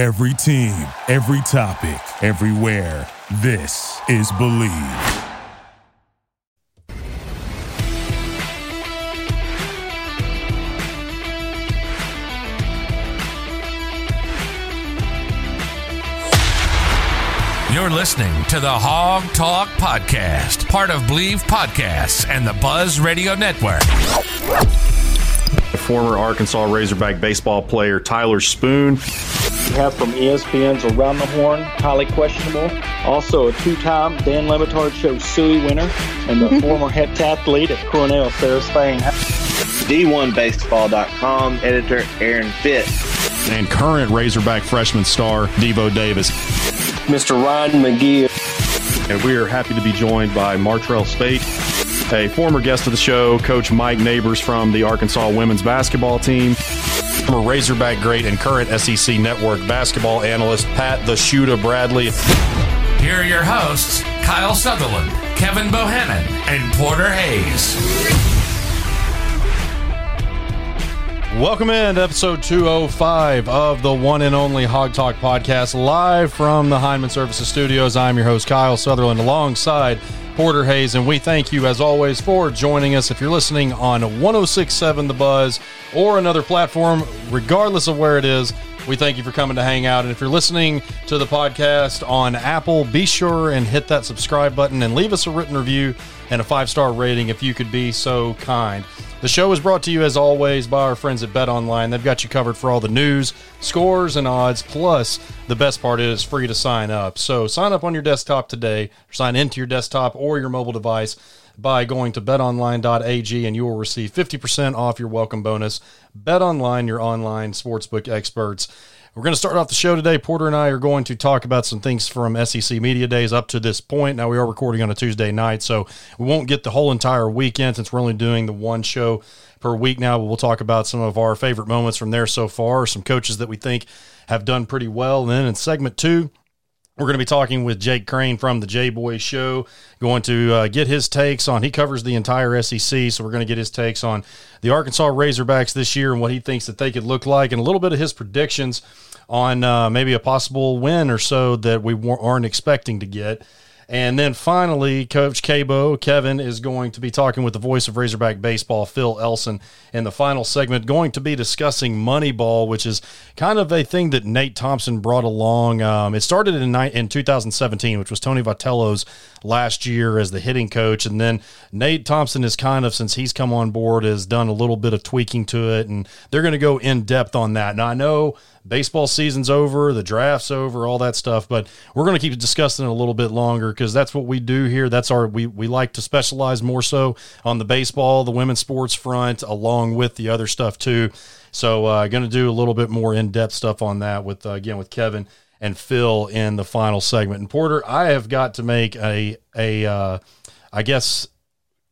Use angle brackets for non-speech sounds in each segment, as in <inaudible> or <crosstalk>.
Every team, every topic, everywhere. This is Believe. You're listening to the Hawg Talk Podcast, part of Believe Podcasts and the Buzz Radio Network. Former Arkansas Razorback baseball player Tyler Spoon. We have from ESPN's Around the Horn, highly questionable. Also a two-time Dan Le Batard Show Suey winner and the <laughs> former heptathlete at Cornell, Sarah Spain. D1Baseball.com editor Aaron Fitt. And current Razorback freshman star Devo Davis. Mr. Ryan McGee. And we are happy to be joined by Martrell Spaight, a former guest of the show, Coach Mike Neighbors from the Arkansas women's basketball team, former Razorback great and current SEC network basketball analyst Pat the Shooter Bradley. Here are your hosts, Kyle Sutherland, Kevin Bohannon, and Porter Hayes. Welcome in to episode 205 of the one and only Hawg Talk podcast, live from the Heineman Services Studios. I'm your host, Kyle Sutherland, alongside Porter Hayes, and we thank you, as always, for joining us. If you're listening on 1067 The Buzz or another platform, regardless of where it is, we thank you for coming to hang out. And if you're listening to the podcast on Apple, be sure and hit that subscribe button and leave us a written review and a five star rating if you could be so kind. The show is brought to you, as always, by our friends at Bet Online. They've got you covered for all the news, scores, and odds. Plus, the best part is free to sign up. So sign up on your desktop today, sign into your desktop or your mobile device by going to betonline.ag and you will receive 50% off your welcome bonus. Bet Online, your online sportsbook experts. We're going to start off the show today. Porter and I are going to talk about some things from SEC Media Days up to this point. Now, we are recording on a Tuesday night, so we won't get the whole entire weekend since we're only doing the one show per week now. But we'll talk about some of our favorite moments from there so far, some coaches that we think have done pretty well. And then in segment two, we're going to be talking with Jake Crain from the JBoy Show. Going to uh, get his takes on. He covers the entire SEC, so we're going to get his takes on the Arkansas Razorbacks this year and what he thinks that they could look like, and a little bit of his predictions on uh, maybe a possible win or so that we aren't expecting to get. And then finally, Coach KBo, Kevin, is going to be talking with the voice of Razorback Baseball, Phil Elson, in the final segment, going to be discussing Moneyball, which is kind of a thing that Nate Thompson brought along. Um, it started in, in 2017, which was Tony Vitello's last year as the hitting coach. And then Nate Thompson is kind of, since he's come on board, has done a little bit of tweaking to it. And they're going to go in depth on that. Now, I know baseball season's over, the draft's over, all that stuff. But we're going to keep discussing it a little bit longer because that's what we do here. That's our we we like to specialize more so on the baseball, the women's sports front, along with the other stuff too. So, uh, going to do a little bit more in depth stuff on that with uh, again with Kevin and Phil in the final segment. And Porter, I have got to make a a uh, I guess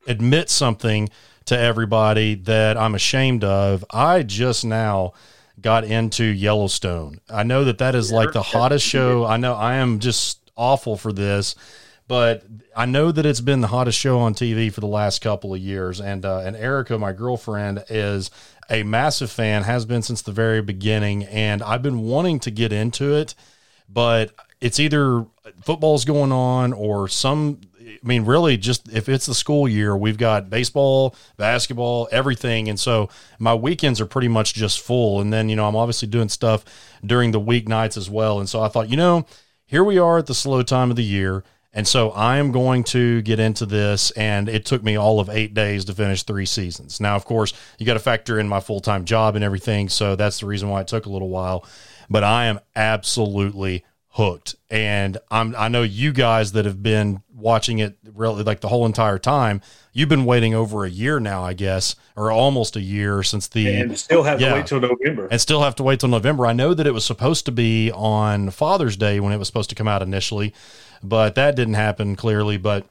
admit something to everybody that I'm ashamed of. I just now got into Yellowstone. I know that that is like the hottest show. I know I am just awful for this, but I know that it's been the hottest show on TV for the last couple of years. And uh, and Erica, my girlfriend, is a massive fan, has been since the very beginning, and I've been wanting to get into it, but it's either football's going on or some I mean, really, just if it's the school year, we've got baseball, basketball, everything. And so my weekends are pretty much just full. And then, you know, I'm obviously doing stuff during the weeknights as well. And so I thought, you know, here we are at the slow time of the year. And so I am going to get into this. And it took me all of eight days to finish three seasons. Now, of course, you got to factor in my full time job and everything. So that's the reason why it took a little while. But I am absolutely hooked. And I'm I know you guys that have been watching it really like the whole entire time. You've been waiting over a year now, I guess, or almost a year since the and still have yeah, to wait till November. And still have to wait till November. I know that it was supposed to be on Father's Day when it was supposed to come out initially, but that didn't happen clearly. But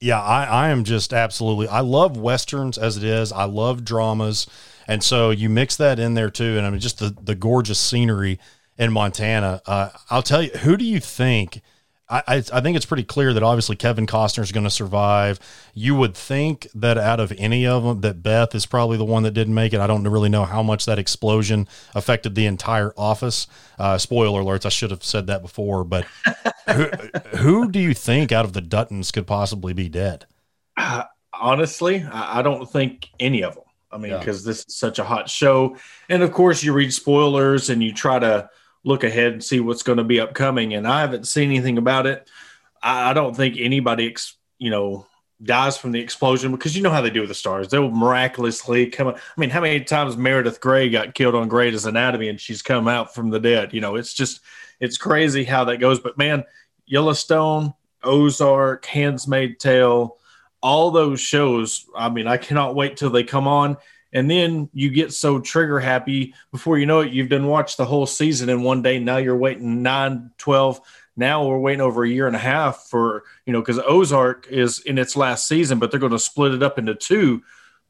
yeah, I, I am just absolutely I love westerns as it is. I love dramas. And so you mix that in there too. And I mean just the, the gorgeous scenery in Montana. Uh, I'll tell you, who do you think I, I think it's pretty clear that obviously Kevin Costner is going to survive. You would think that out of any of them, that Beth is probably the one that didn't make it. I don't really know how much that explosion affected the entire office. Uh, spoiler alerts! I should have said that before. But who, <laughs> who, do you think out of the Duttons could possibly be dead? Uh, honestly, I, I, don't think any of them. I mean, because yeah. this is such a hot show, and of course you read spoilers and you try to look ahead and see what's going to be upcoming. And I haven't seen anything about it. I, I don't think anybody, ex, you know, dies from the explosion because you know how they do with the stars. They'll miraculously come. I mean, how many times Meredith Grey got killed on Grey's Anatomy and she's come out from the dead? You know, it's just it's crazy how that goes. But man, Yellowstone, Ozark, Handmaid's Tale, all those shows. I mean, I cannot wait till they come on and then you get so trigger happy. Before you know it you've done watched the whole season in one day. Now you're waiting 9 12 now we're waiting over a year and a half for you know because ozark is in its last season but they're going to split it up into two.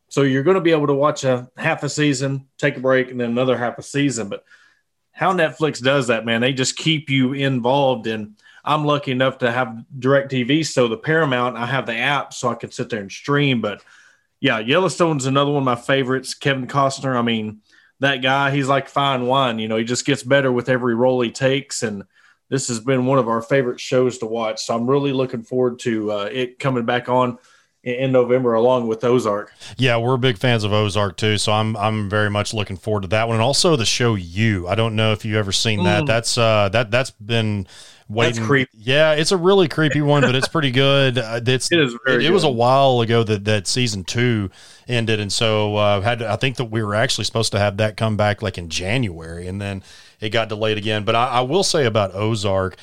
So you're going to be able to watch a half a season take a break and then another half a season. But how netflix does that man they just keep you involved. And i'm lucky enough to have direct tv so the paramount i have the app so i can sit there and stream. But yeah, Yellowstone's another one of my favorites. Kevin Costner. I mean, that guy, he's like fine wine. You know, he just gets better with every role he takes. And this has been one of our favorite shows to watch. So I'm really looking forward to uh, it coming back on in November along with Ozark. Yeah, we're big fans of Ozark too, so I'm I'm very much looking forward to that one, and also the show You. I don't know if you've ever seen that. Mm. That's uh that that's been waiting. That's creepy. Yeah, it's a really creepy one, but it's pretty good. Uh, <laughs> it's, it is. It, it, was a while ago that that season two ended, and so uh, had I think that we were actually supposed to have that come back like in January, and then it got delayed again. But I, I will say about Ozark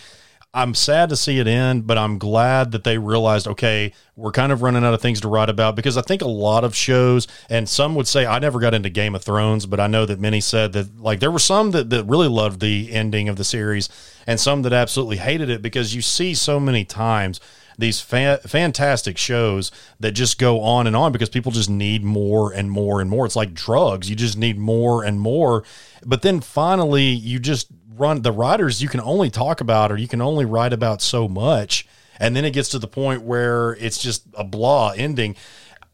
I'm sad to see it end, but I'm glad that they realized, okay, we're kind of running out of things to write about because I think a lot of shows, and some would say I never got into Game of Thrones, but I know that many said that like there were some that, that really loved the ending of the series and some that absolutely hated it because you see so many times these fa- fantastic shows that just go on and on because people just need more and more and more. It's like drugs. You just need more and more. But then finally, you just run the writers you can only talk about or you can only write about so much. And then it gets to the point where it's just a blah ending.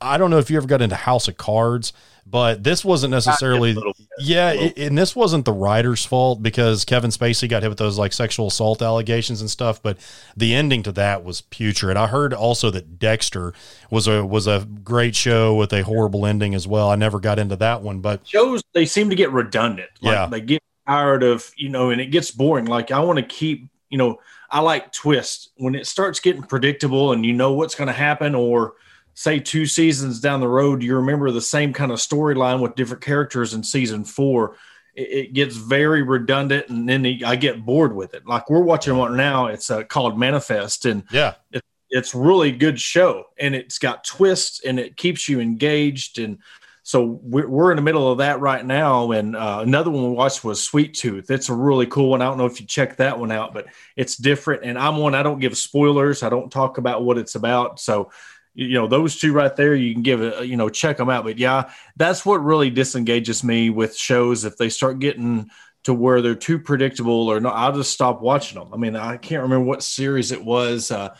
I don't know if you ever got into house of cards but this wasn't necessarily yeah it, and this wasn't the writer's fault because kevin spacey got hit with those like sexual assault allegations and stuff but the ending to that was putrid. I heard also that dexter was a was a great show with a horrible ending as well. I never got into that one but shows they seem to get redundant. Like, yeah. they get tired of you know, and it gets boring. Like I want to keep you know, I like twists when it starts getting predictable and you know what's going to happen, or say two seasons down the road, you remember the same kind of storyline with different characters in season four. It, it gets very redundant, and then I get bored with it. Like we're watching one now, it's uh, called Manifest, and yeah, it, it's really good show, and it's got twists, and it keeps you engaged, and so we're, we're in the middle of that right now. And uh, another one we watched was Sweet Tooth. It's a really cool one. I don't know if you check that one out, but it's different. And I'm one, I don't give spoilers. I don't talk about what it's about. So, you know, those two right there, you can give it, you know, check them out. But yeah, that's what really disengages me with shows. If they start getting to where they're too predictable or not, I'll just stop watching them. I mean, I can't remember what series it was. Uh,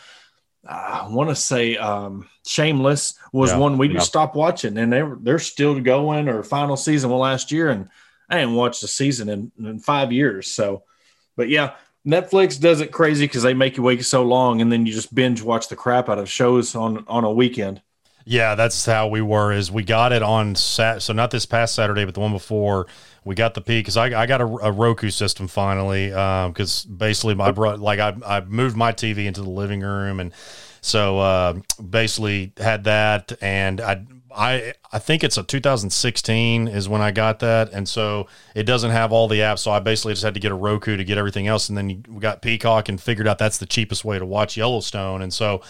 I want to say um, Shameless was yeah, one we just stopped watching, and they they're still going. Or final season well last year, and I didn't watch the season in, in five years. So, but yeah, Netflix does it crazy because they make you wait so long, and then you just binge watch the crap out of shows on on a weekend. Yeah, that's how we were. Is we got it on sat so not this past Saturday, but the one before. We got the peak because I, I got a, a, Roku system finally because um, basically my bro like I I moved my TV into the living room and so uh, basically had that and I I I think it's a 2016 is when I got that, and so it doesn't have all the apps. So I basically just had to get a Roku to get everything else, and then we got Peacock and figured out that's the cheapest way to watch Yellowstone, and so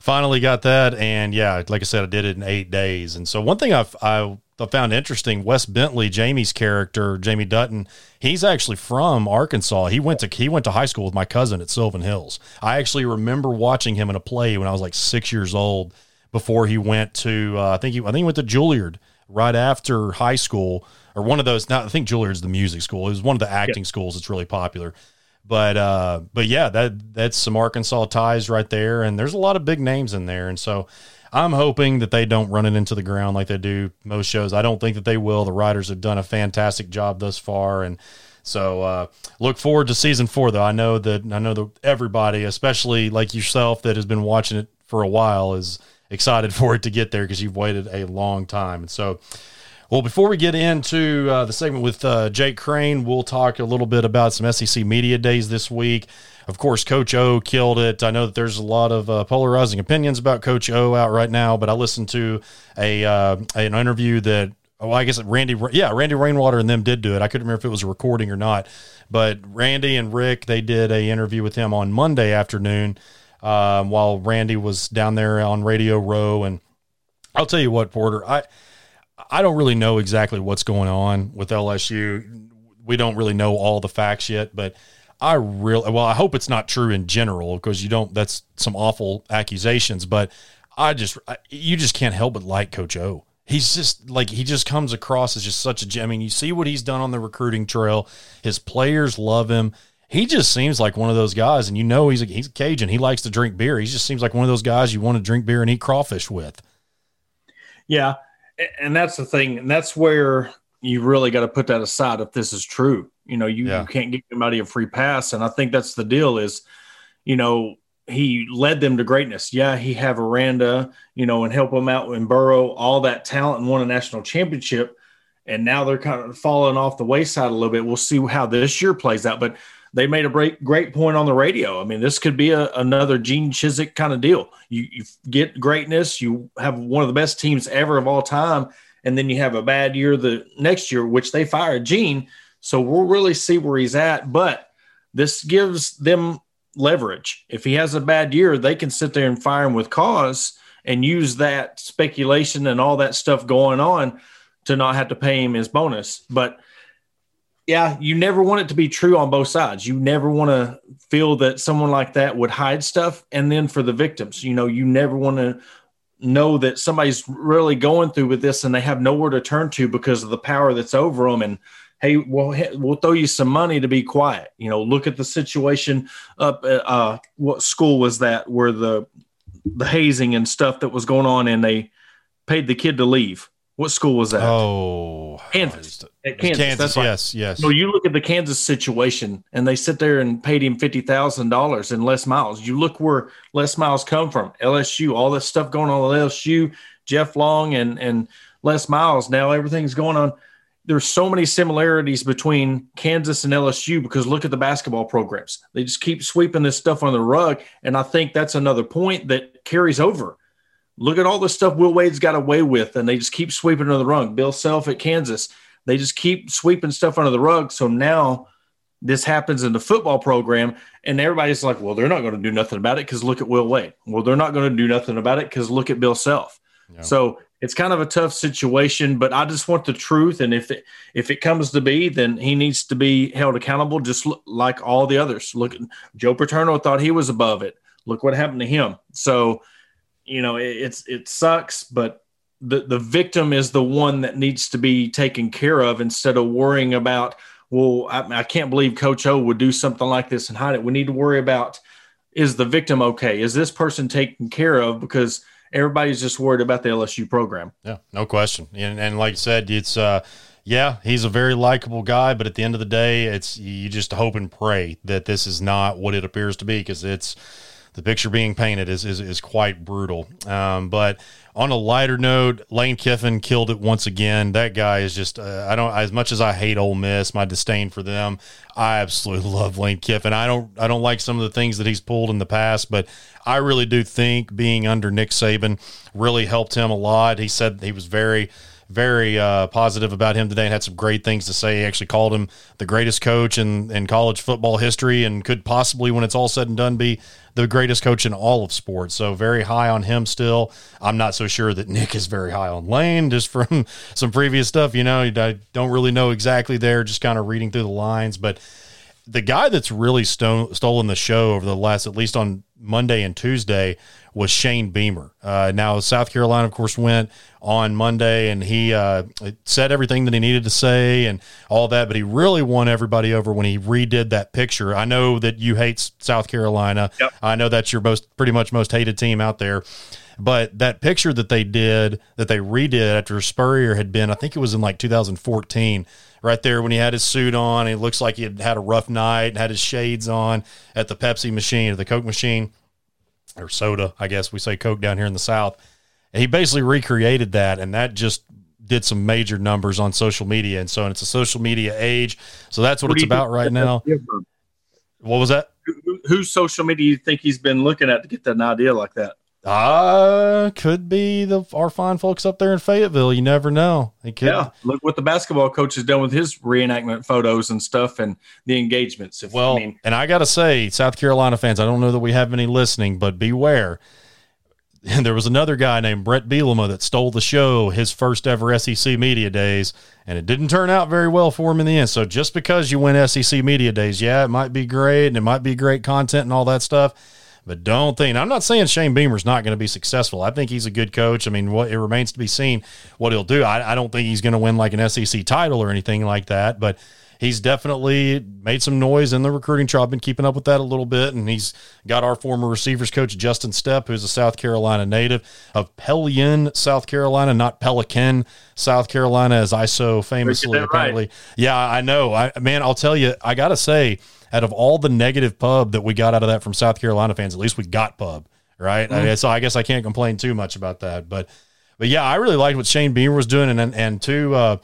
finally got that. And yeah, like I said, I did it in eight days. And so one thing I've, I found interesting, Wes Bentley, Jamie's character, Jamie Dutton, he's actually from Arkansas. He went to he went to high school with my cousin at Sylvan Hills. I actually remember watching him in a play when I was like six years old. Before he went to, uh, I think he I think he went to Juilliard right after high school or one of those. Not I think Juilliard's the music school. It was one of the acting schools that's really popular But uh, but yeah, that that's some Arkansas ties right there, and there's a lot of big names in there, and so I'm hoping that they don't run it into the ground like they do most shows. I don't think that they will. The writers have done a fantastic job thus far, and so uh, look forward to season four. Though I know that I know that everybody, especially like yourself, that has been watching it for a while, is excited <laughs> for it to get there because you've waited a long time. And so, well, before we get into uh, the segment with uh, Jake Crain, we'll talk a little bit about some SEC media days this week. Of course, Coach O killed it. I know that there's a lot of uh, polarizing opinions about Coach O out right now, but I listened to a uh, an interview that oh, I guess Randy, yeah, Randy Rainwater and them did do it. I couldn't remember if it was a recording or not, but Randy and Rick they did a interview with him on Monday afternoon um, while Randy was down there on Radio Row, and I'll tell you what, Porter, I I don't really know exactly what's going on with LSU. We don't really know all the facts yet, but I really well, I hope it's not true in general because you don't. That's some awful accusations, but I just I, you just can't help but like Coach O. He's just like he just comes across as just such a. I mean, you see what he's done on the recruiting trail. His players love him. He just seems like one of those guys, and you know he's a, he's a Cajun. He likes to drink beer. He just seems like one of those guys you want to drink beer and eat crawfish with. Yeah, and that's the thing, and that's where you really got to put that aside if this is true. You know, you, yeah. you can't give anybody a free pass. And I think that's the deal is, you know, he led them to greatness. Yeah, he have Aranda, you know, and help them out in Burrow, all that talent and won a national championship. And now they're kind of falling off the wayside a little bit. We'll see how this year plays out. But they made a great, great point on the radio. I mean, this could be a, another Gene Chizik kind of deal. You, you get greatness, you have one of the best teams ever of all time, and then you have a bad year the next year, which they fired Gene – so we'll really see where he's at. But this gives them leverage. If he has a bad year, they can sit there and fire him with cause and use that speculation and all that stuff going on to not have to pay him his bonus. But yeah, you never want it to be true on both sides. You never want to feel that someone like that would hide stuff. And then for the victims, you know, you never want to know that somebody's really going through with this and they have nowhere to turn to because of the power that's over them and hey, we'll we'll throw you some money to be quiet. You know, look at the situation up at uh, what school was that where the the hazing and stuff that was going on, and they paid the kid to leave. What school was that? Oh, Kansas. At Kansas. Kansas That's right. Yes, yes. No, you look at the Kansas situation, and they sit there and paid him fifty thousand dollars in Les Miles. You look where Les Miles come from. LSU, all this stuff going on at LSU. Jeff Long and and Les Miles. Now everything's going on there's so many similarities between Kansas and LSU because look at the basketball programs. They just keep sweeping this stuff on the rug. And I think that's another point that carries over. Look at all the stuff Will Wade's got away with, and they just keep sweeping under the rug. Bill Self at Kansas, they just keep sweeping stuff under the rug. So now this happens in the football program, and everybody's like, well, they're not going to do nothing about it because look at Will Wade. Well, they're not going to do nothing about it because look at Bill Self. Yeah. So it's kind of a tough situation, but I just want the truth. And if it if it comes to be, then he needs to be held accountable, just like all the others. Look, at Joe Paterno thought he was above it. Look what happened to him. So, you know, it, it's it sucks, but the the victim is the one that needs to be taken care of instead of worrying about. Well, I, I can't believe Coach O would do something like this and hide it. We need to worry about is the victim okay? Is this person taken care of? Because everybody's just worried about the LSU program. Yeah, no question. And, and like I said, it's uh, yeah, he's a very likable guy, but at the end of the day, it's you just hope and pray that this is not what it appears to be because it's the picture being painted is is, is quite brutal. Um, but on a lighter note, Lane Kiffin killed it once again. That guy is just uh, I don't as much as I hate Ole Miss, my disdain for them. I absolutely <laughs> love Lane Kiffin. I don't I don't like some of the things that he's pulled in the past, but I really do think being under Nick Saban really helped him a lot. He said he was very very uh, positive about him today and had some great things to say. He actually called him the greatest coach in, in college football history and could possibly, when it's all said and done, be the greatest coach in all of sports. So very high on him still. I'm not so sure that Nick is very high on Lane just <laughs> from some previous stuff. You know, I don't really know exactly there, just kind of reading through the lines. But the guy that's really sto- stolen the show over the last, at least on Monday and Tuesday, was Shane Beamer. Uh, now, South Carolina, of course, went on Monday and he uh, said everything that he needed to say and all that, but he really won everybody over when he redid that picture. I know that you hate South Carolina. Yep. I know that's your most pretty much most hated team out there. But that picture that they did, that they redid after Spurrier had been, I think it was in like 2014, right there when he had his suit on. It looks like he had had a rough night and had his shades on at the Pepsi machine or the Coke machine or soda, I guess we say Coke down here in the South. And he basically recreated that, and that just did some major numbers on social media. And so, and it's a social media age. So that's what, What it's about right now. What was that? Who- Whose social media do you think he's been looking at to get that idea like that? Uh, could be the our fine folks up there in Fayetteville. You never know. Yeah, look what the basketball coach has done with his reenactment photos and stuff and the engagements. If, Well, I mean, and I got to say, South Carolina fans, I don't know that we have any listening, but beware. And <laughs> there was another guy named Bret Bielema that stole the show his first ever SEC Media Days, and it didn't turn out very well for him in the end. So just because you win SEC Media Days, yeah, it might be great and it might be great content and all that stuff, but don't think. I'm not saying Shane Beamer's not going to be successful. I think he's a good coach. I mean, what it remains to be seen what he'll do. I, I don't think he's going to win like an SEC title or anything like that, but he's definitely made some noise in the recruiting trail. I've been keeping up with that a little bit, and he's got our former receivers coach Justin Stepp, who's a South Carolina native of Pelion, South Carolina, not Pelican, South Carolina, as I so famously that right. apparently. Yeah, I know. I man, I'll tell you, I gotta say, out of all the negative pub that we got out of that from South Carolina fans, at least we got pub, right? Mm-hmm. I mean, so I guess I can't complain too much about that, but. But yeah, I really liked what Shane Beamer was doing, and and, two, uh,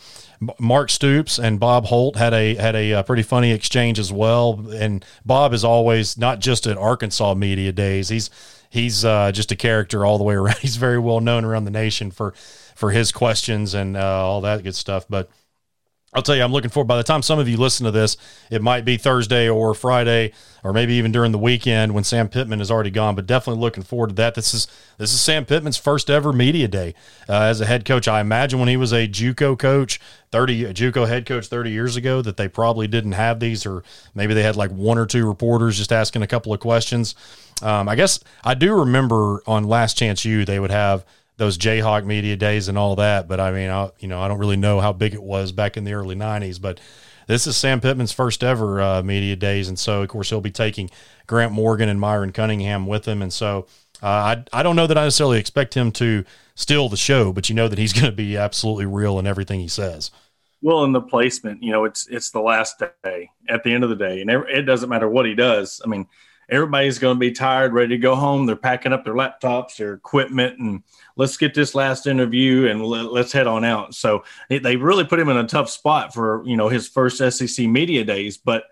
Mark Stoops and Bob Holt had a had a, uh pretty funny exchange as well. And Bob is always not just at Arkansas media days; he's he's uh, just a character all the way <laughs> around. He's very well known around the nation for for his questions and uh, all that good stuff. But I'll tell you, I'm looking forward. By the time some of you listen to this, it might be Thursday or Friday, or maybe even during the weekend when Sam Pittman is already gone. But definitely looking forward to that. This is this is Sam Pittman's first ever media day uh, as a head coach. I imagine when he was a JUCO coach, thirty a JUCO head coach thirty years ago, that they probably didn't have these, or maybe they had like one or two reporters just asking a couple of questions. Um, I guess I do remember on Last Chance U they would have those Jayhawk media days and all that. But I mean, I, you know, I don't really know how big it was back in the early '90s. But this is Sam Pittman's first ever uh, media days, and so of course he'll be taking Grant Morgan and Myron Cunningham with him, and so. Uh, I, I don't know that I necessarily expect him to steal the show, but you know that he's <laughs> going to be absolutely real in everything he says. well, in the placement, you know, it's it's the last day at the end of the day, and it doesn't matter what he does. I mean, everybody's going to be tired, ready to go home. They're packing up their laptops, their equipment, and let's get this last interview and let, let's head on out. So they really put him in a tough spot for you know his first SEC media days, but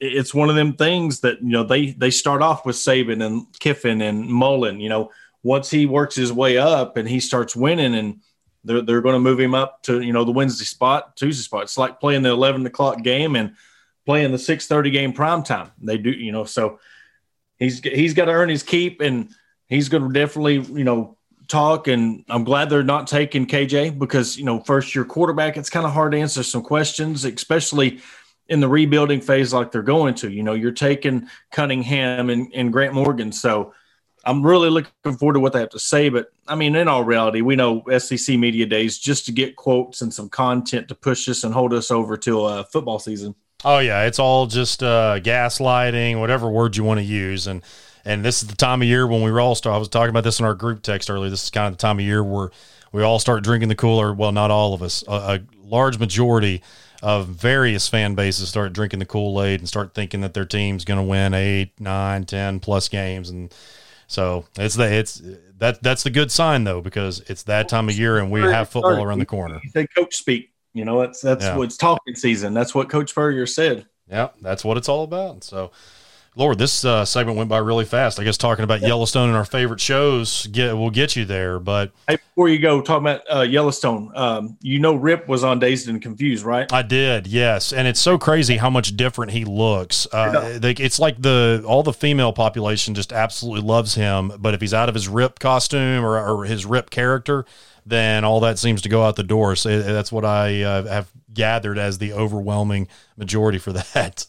it's one of them things that you know they they start off with Saban and Kiffin and Mullen. You know, once he works his way up and he starts winning and they're, they're going to move him up to you know the Wednesday spot, Tuesday spot. It's like playing the eleven o'clock game and playing the six thirty game prime time. They do, you know, so he's he's got to earn his keep, and he's going to definitely you know talk. And I'm glad they're not taking KJ because you know first year quarterback, it's kind of hard to answer some questions, especially in the rebuilding phase like they're going to. You know, you're taking Cunningham and, and Grant Morgan, so. I'm really looking forward to what they have to say. But I mean, in all reality, we know SEC media days just to get quotes and some content to push us and hold us over till uh, football season. Oh yeah, it's all just uh, gaslighting, whatever word you want to use, and and this is the time of year when we all start. I was talking about this in our group text earlier. This is kind of the time of year where we all start drinking the cooler. Well, not all of us. A, a large majority of various fan bases start drinking the Kool Aid and start thinking that their team's going to win eight, nine, ten plus games, and so it's the it's that that's the good sign though because it's that time of year and we have football around the corner. He said, "Coach speak." You know, that's that's Yeah. what's talking season. That's what Coach Spurrier said. Yeah, that's what it's all about. So, Lord, this uh, segment went by really fast. I guess talking about Yellowstone and our favorite shows get will get you there. But Hey, before you go, talking about uh, Yellowstone, um, you know, Rip was on Dazed and Confused, right? I did, yes, and it's so crazy how much different he looks. Uh, they, it's like the all the female population just absolutely loves him, but if he's out of his Rip costume or, or his Rip character, then all that seems to go out the door. So that's what I uh, have gathered as the overwhelming majority for <laughs> that.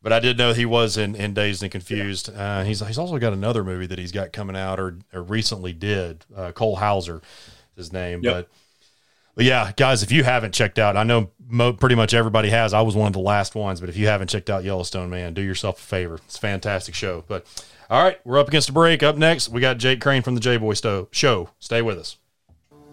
But I did know he was in, in Dazed and Confused. Uh, he's he's also got another movie that he's got coming out or, or recently did. Uh, Cole Hauser, his name. Yep. But but yeah, guys, if you haven't checked out, I know mo- pretty much everybody has. I was one of the last ones, but if you haven't checked out Yellowstone, man, do yourself a favor. It's a fantastic show. But all right, we're up against a break. Up next, we got Jake Crain from the JBoy Sto- Show. Stay with us.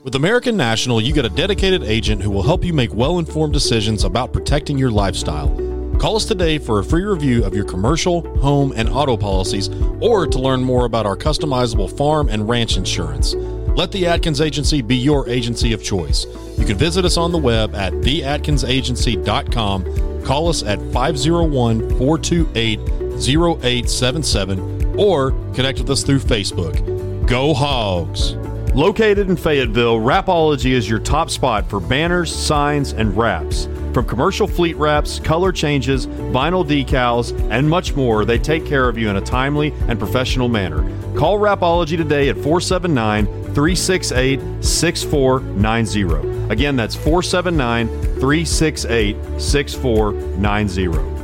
With American National, you get a dedicated agent who will help you make well informed decisions about protecting your lifestyle. Call us today for a free review of your commercial, home, and auto policies, or to learn more about our customizable farm and ranch insurance. Let the Atkins Agency be your agency of choice. You can visit us on the web at theatkinsagency.com. Call us at 501 428 0877 or connect with us through Facebook. Go Hogs! Located in Fayetteville, Rapology is your top spot for banners, signs, and wraps. From commercial fleet wraps, color changes, vinyl decals, and much more, they take care of you in a timely and professional manner. Call Rapology today at 479 368 6490. Again, that's 479 368 6490.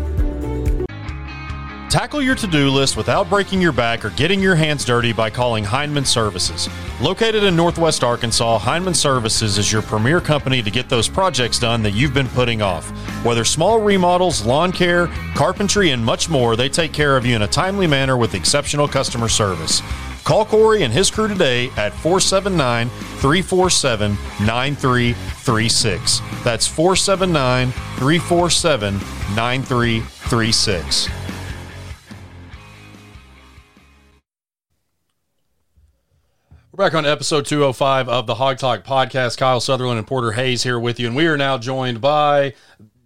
Tackle your to do list without breaking your back or getting your hands dirty by calling Heinman Services. Located in Northwest Arkansas, Heinman Services is your premier company to get those projects done that you've been putting off. Whether small remodels, lawn care, carpentry, and much more, they take care of you in a timely manner with exceptional customer service. Call Corey and his crew today at 479 347 9336. That's 479 347 9336. Back on episode 205 of the Hawg Talk podcast. Kyle Sutherland and Porter Hayes here with you. And we are now joined by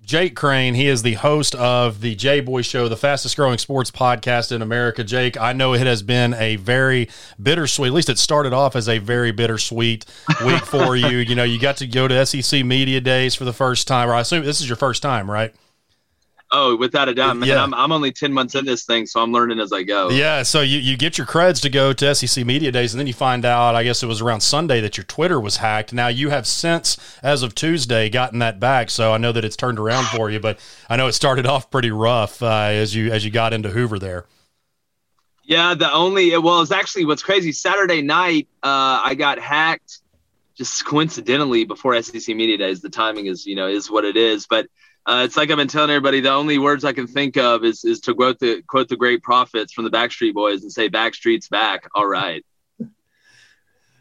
Jake Crain. He is the host of the JBoy Show, the fastest growing sports podcast in America. Jake, I know it has been a very bittersweet, at least it started off as a very bittersweet week for you. You know, you got to go to SEC Media Days for the first time, or I assume this is your first time, right? Oh, without a doubt, man. Yeah. I'm, I'm only 10 months in this thing, so I'm learning as I go. Yeah, so you, you get your creds to go to SEC Media Days, and then you find out, I guess it was around Sunday, that your Twitter was hacked. Now, you have since, as of Tuesday, gotten that back, so I know that it's turned around for you, but I know it started off pretty rough uh, as you as you got into Hoover there. Yeah, the only well, it's actually what's crazy. Saturday night, uh, I got hacked just coincidentally before SEC Media Days. The timing is, you know, is what it is. But uh, it's like I've been telling everybody. The only words I can think of is is to quote the quote the great prophets from the Backstreet Boys and say, "Backstreet's back." All right.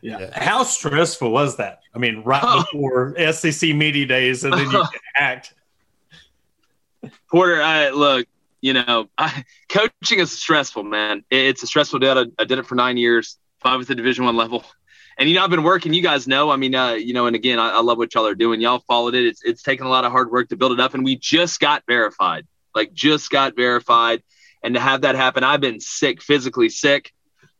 Yeah. Yeah. How stressful was that? I mean, right Oh. before SEC media days, and then you <laughs> get hacked. Porter, I look, you know, I, coaching is stressful, man. It- It's a stressful deal. I, I did it for nine years, five at the Division One level, and you know, I've been working. You guys know, I mean, uh, you know, and again, I, I love what y'all are doing. Y'all followed it. It's it's taken a lot of hard work to build it up, and we just got verified. Like, just got verified, and to have that happen, I've been sick, physically sick.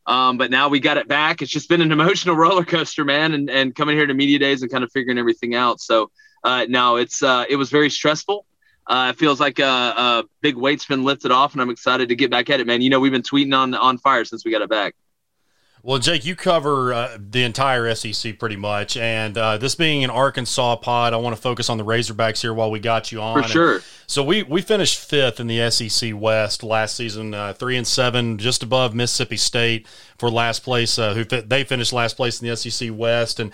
Um, but now we got it back. It's just been an <laughs> emotional roller coaster, man, and, and coming here to media days and kind of figuring everything out. So uh, no, it's uh, it was very stressful. Uh, it feels like a, a big weight's been lifted off, and I'm excited to get back at it, man. You know, we've been tweeting on on fire since we got it back. Well, Jake, you cover uh, the entire SEC pretty much, and uh, this being an Arkansas pod, I want to focus on the Razorbacks here while we got you on. For sure. So we we finished fifth in the SEC West last season, uh, three and seven, just above Mississippi State for last place. Uh, who fi- they finished last place in the SEC West, and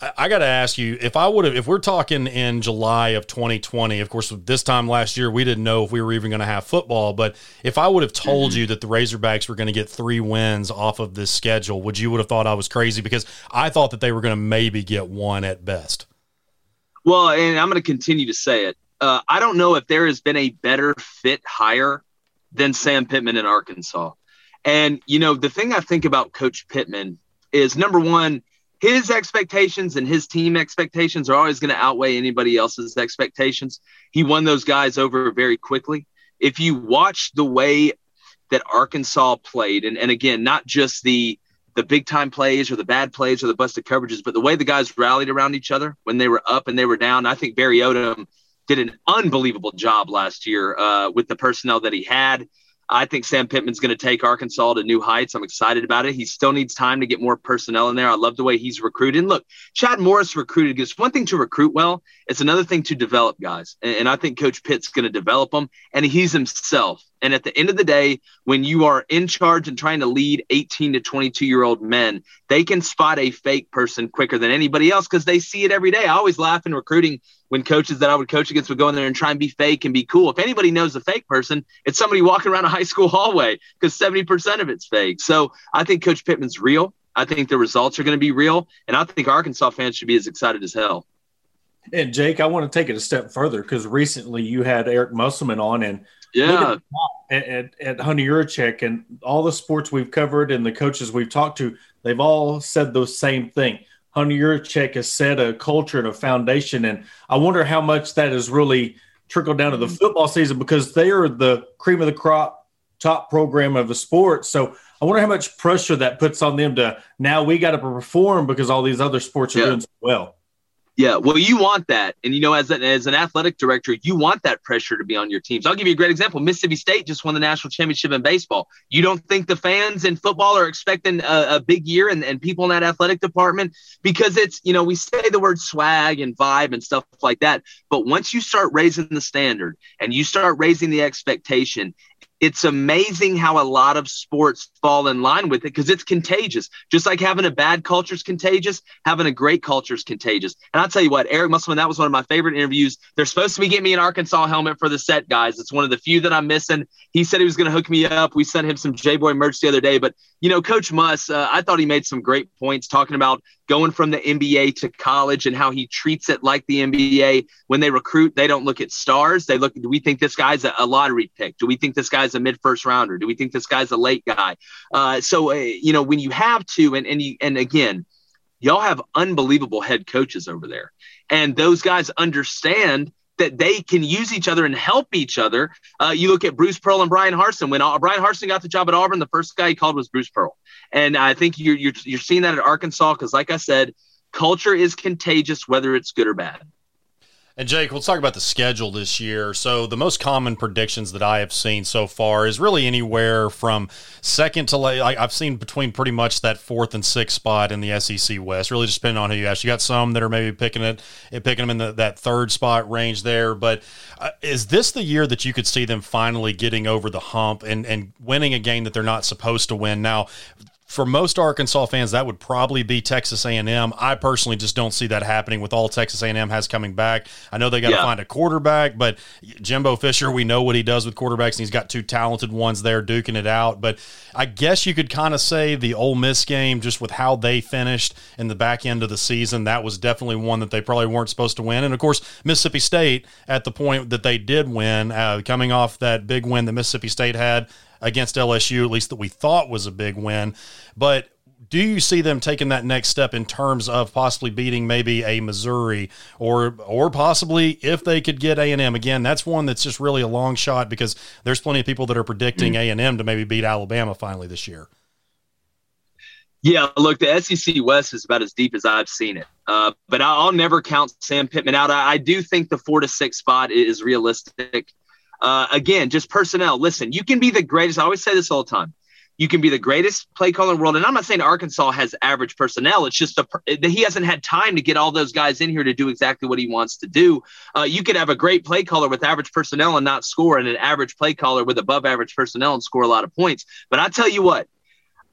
I, I got to ask you if I would have, if we're talking in July of 2020, of course, this time last year we didn't know if we were even going to have football, but if I would have told you that the Razorbacks were going to get three wins off of this schedule, would you would have thought I was crazy because I thought that they were going to maybe get one at best. Well, and I'm going to continue to say it. Uh, I don't know if there has been a better fit hire than Sam Pittman in Arkansas. And, you know, the thing I think about Coach Pittman is number one, his expectations and his team expectations are always going to outweigh anybody else's expectations. He won those guys over very quickly. If you watch the way that Arkansas played, and, and again, not just the the big time plays or the bad plays or the busted coverages, but the way the guys rallied around each other when they were up and they were down. I think Barry Odom did an unbelievable job last year uh, with the personnel that he had. I think Sam Pittman's going to take Arkansas to new heights. I'm excited about it. He still needs time to get more personnel in there. I love the way he's recruited. And look, Chad Morris recruited. It's one thing to recruit well, it's another thing to develop guys. And, and I think Coach Pitt's going to develop them, and he's himself. And at the end of the day, when you are in charge and trying to lead 18 to 22 year old men, they can spot a fake person quicker than anybody else because they see it every day. I always laugh in recruiting when coaches that I would coach against would go in there and try and be fake and be cool. If anybody knows a fake person, it's somebody walking around a high school <laughs> hallway because 70% of it's fake. So I think Coach Pittman's real. I think the results are going to be real. And I think Arkansas fans should be as excited as hell. And Jake, I want to take it a step further because recently you had Eric Musselman on, and yeah, at, at, at Hunter Yurachek and all the sports we've covered and the coaches we've talked to, they've all said the same thing. Hunter Yurachek has set a culture and a foundation, and I wonder how much that has really trickled down to the mm-hmm. football season because they are the cream of the crop, top program of the sport. So I wonder how much pressure that puts on them to now we got to perform because all these other sports are yeah. doing so well. Yeah, well, you want that, and you know, as an as an athletic director, you want that pressure to be on your teams. I'll give you a great example. Mississippi State just won the national championship in baseball. You don't think the fans in football are expecting a, a big year, and, and people in that athletic department because it's you know we say the word swag and vibe and stuff like that, but once you start raising the standard and you start raising the expectation, it's amazing how a lot of sports fall in line with it because it's contagious. Just like having a bad culture is contagious, having a great culture is contagious. And I'll tell you what, Eric Musselman, that was one of my favorite interviews. They're supposed to be getting me an Arkansas helmet for the set, guys. It's one of the few that I'm missing. He said he was going to hook me up. We sent him some JBoy merch the other day. But, you know, Coach Muss, uh, I thought he made some great points talking about going from the NBA to college and how he treats it like the NBA. When they recruit, they don't look at stars. They look, do we think this guy's a, lottery pick? Do we think this guy's a mid first rounder? Do we think this guy's a late guy? Uh, so, uh, you know, when you have to, and, and, you, and again, y'all have unbelievable head coaches over there. And those guys understand that they can use each other and help each other. Uh, you look at Bruce Pearl and Bryan Harsin. When uh, Bryan Harsin got the job at Auburn, the first guy he called was Bruce Pearl. And I think you're, you're, you're seeing that at Arkansas because, like I said, culture is contagious, whether it's good or bad. And Jake, let's talk about the schedule this year. So the most common predictions that I have seen so far is really anywhere from second to late. I've seen between pretty much that fourth and sixth spot in the SEC West. Really, just depending on who you ask. You got some that are maybe picking it, picking them in the, that third spot range there. But uh, is this the year that you could see them finally getting over the hump and and winning a game that they're not supposed to win? Now, for most Arkansas fans, that would probably be Texas A&M. I personally just don't see that happening with all Texas A&M has coming back. I know they got to yeah. find a quarterback, but Jimbo Fisher, we know what he does with quarterbacks, and he's got two talented ones there duking it out. But I guess you could kind of say the Ole Miss game, just with how they finished in the back end of the season, that was definitely one that they probably weren't supposed to win. And of course, Mississippi State at the point that they did win, uh, coming off that big win that Mississippi State had against LSU, at least that we thought was a big win. But do you see them taking that next step in terms of possibly beating maybe a Missouri or or possibly if they could get A and M again? That's one that's just really a long shot because there's plenty of people that are predicting mm. A and M to maybe beat Alabama finally this year. Yeah, look, the SEC West is about as deep as I've seen it. Uh, but I'll never count Sam Pittman out. I, I, do think the four to six spot is realistic. Uh, again, just personnel. Listen, you can be the greatest. I always say this all the time. You can be the greatest play caller in the world. And I'm not saying Arkansas has average personnel. It's just that he hasn't had time to get all those guys in here to do exactly what he wants to do. Uh, you could have a great play caller with average personnel and not score, and an average play caller with above average personnel and score a lot of points. But I tell you what,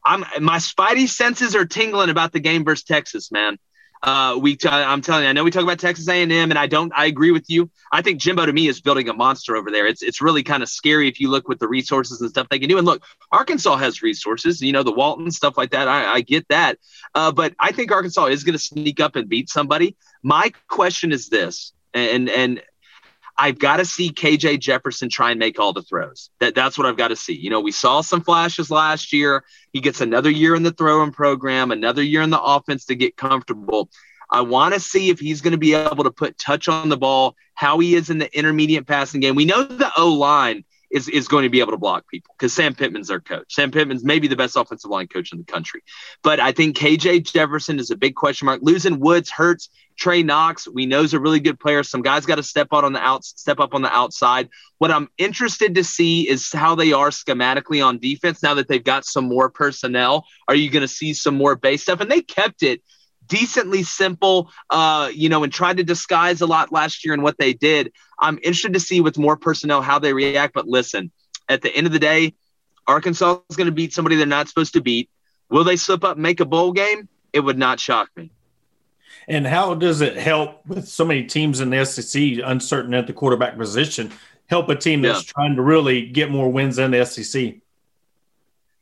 I'm my spidey senses are tingling about the game versus Texas, man. Uh, we, I'm telling you, I know we talk about Texas A&M, and I don't. I agree with you. I think Jimbo to me is building a monster over there. It's it's really kind of scary if you look with the resources and stuff they can do. And look, Arkansas has resources. You know, the Walton stuff like that. I, I get that, uh, but I think Arkansas is going to sneak up and beat somebody. My question is this, and and I've got to see KJ Jefferson try and make all the throws. That that's what I've got to see. You know, we saw some flashes last year. He gets another year in the throwing program, another year in the offense to get comfortable. I want to see if he's going to be able to put touch on the ball, how he is in the intermediate passing game. We know the O line is, is going to be able to block people because Sam Pittman's their coach. Sam Pittman's maybe the best offensive line coach in the country. But I think KJ Jefferson is a big question mark. Losing Woods hurts. Trey Knox, we know is a really good player. Some guys got to step out on the out, step up on the outside. What I'm interested to see is how they are schematically on defense now that they've got some more personnel. Are you going to see some more base stuff? And they kept it decently simple, uh, you know, and tried to disguise a lot last year in what they did. I'm interested to see with more personnel how they react. But listen, at the end of the day, Arkansas is going to beat somebody they're not supposed to beat. Will they slip up and make a bowl game? It would not shock me. And how does it help with so many teams in the SEC uncertain at the quarterback position? Help a team that's yeah. trying to really get more wins in the SEC.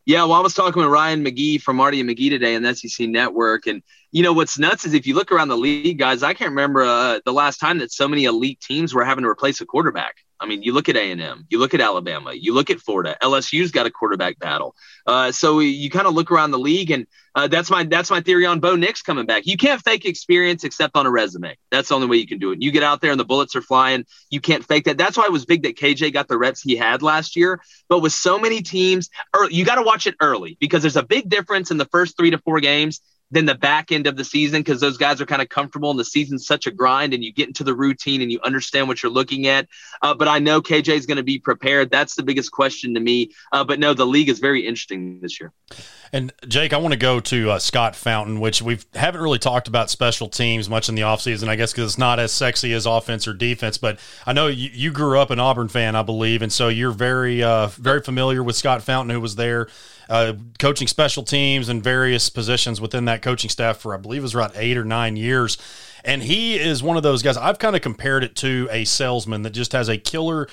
Yeah, well, I was talking with Ryan McGee from Marty and McGee today on the SEC Network, and you know what's nuts is if you look around the league, guys. I can't remember uh, the last time that so many elite teams were having to replace a quarterback. I mean, you look at A and M, you look at Alabama, you look at Florida. LSU's got a quarterback battle. Uh, so you kind of look around the league, and uh, that's my that's my theory on Bo Nix coming back. You can't fake experience except on a resume. That's the only way you can do it. You get out there and the bullets are flying. You can't fake that. That's why it was big that KJ got the reps he had last year. But with so many teams, you got to watch it early because there's a big difference in the first three to four games than the back end of the season because those guys are kind of comfortable and the season's such a grind and you get into the routine and you understand what you're looking at. Uh, but I know KJ is going to be prepared. That's the biggest question to me. Uh, but no, the league is very interesting this year. And Jake, I want to go to uh, Scott Fountain, which we haven't really talked about special teams much in the offseason, I guess, because it's not as sexy as offense or defense. But I know you, you grew up an Auburn fan, I believe, and so you're very, uh, very familiar with Scott Fountain, who was there uh, coaching special teams and various positions within that coaching staff for, I believe, it was around eight or nine years. And he is one of those guys. I've kind of compared it to a salesman that just has a killer,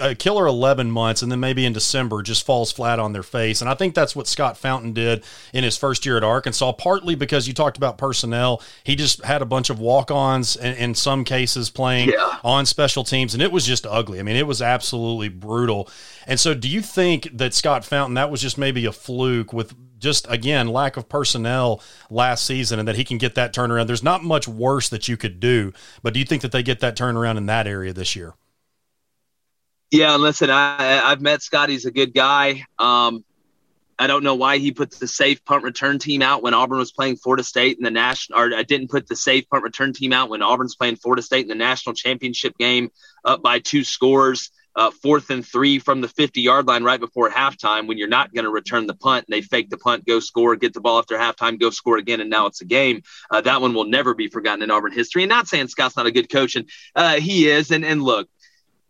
a killer 11 months, and then maybe in December just falls flat on their face. And I think that's what Scott Fountain did in his first year at Arkansas, partly because you talked about personnel. He just had a bunch of walk ons and in some cases playing yeah. on special teams, and it was just ugly. I mean, it was absolutely brutal. And so, do you think that Scott Fountain, that was just maybe a fluke with just again lack of personnel last season and that he can get that turnaround. There's not much worse that you could do, but do you think that they get that turnaround in that area this year? Yeah, listen, I, I've met Scott. He's a good guy. Um, I don't know why he put the safe punt return team out when Auburn was playing Florida State in the national, or I didn't put the safe punt return team out when Auburn's playing Florida State in the national championship game up by two scores uh, fourth and three from the 50 yard line right before halftime when you're not going to return the punt and they fake the punt, go score, get the ball after halftime, go score again, and now it's a game. Uh, that one will never be forgotten in Auburn history. And not saying Scott's not a good coach, and uh, he is. And, and look,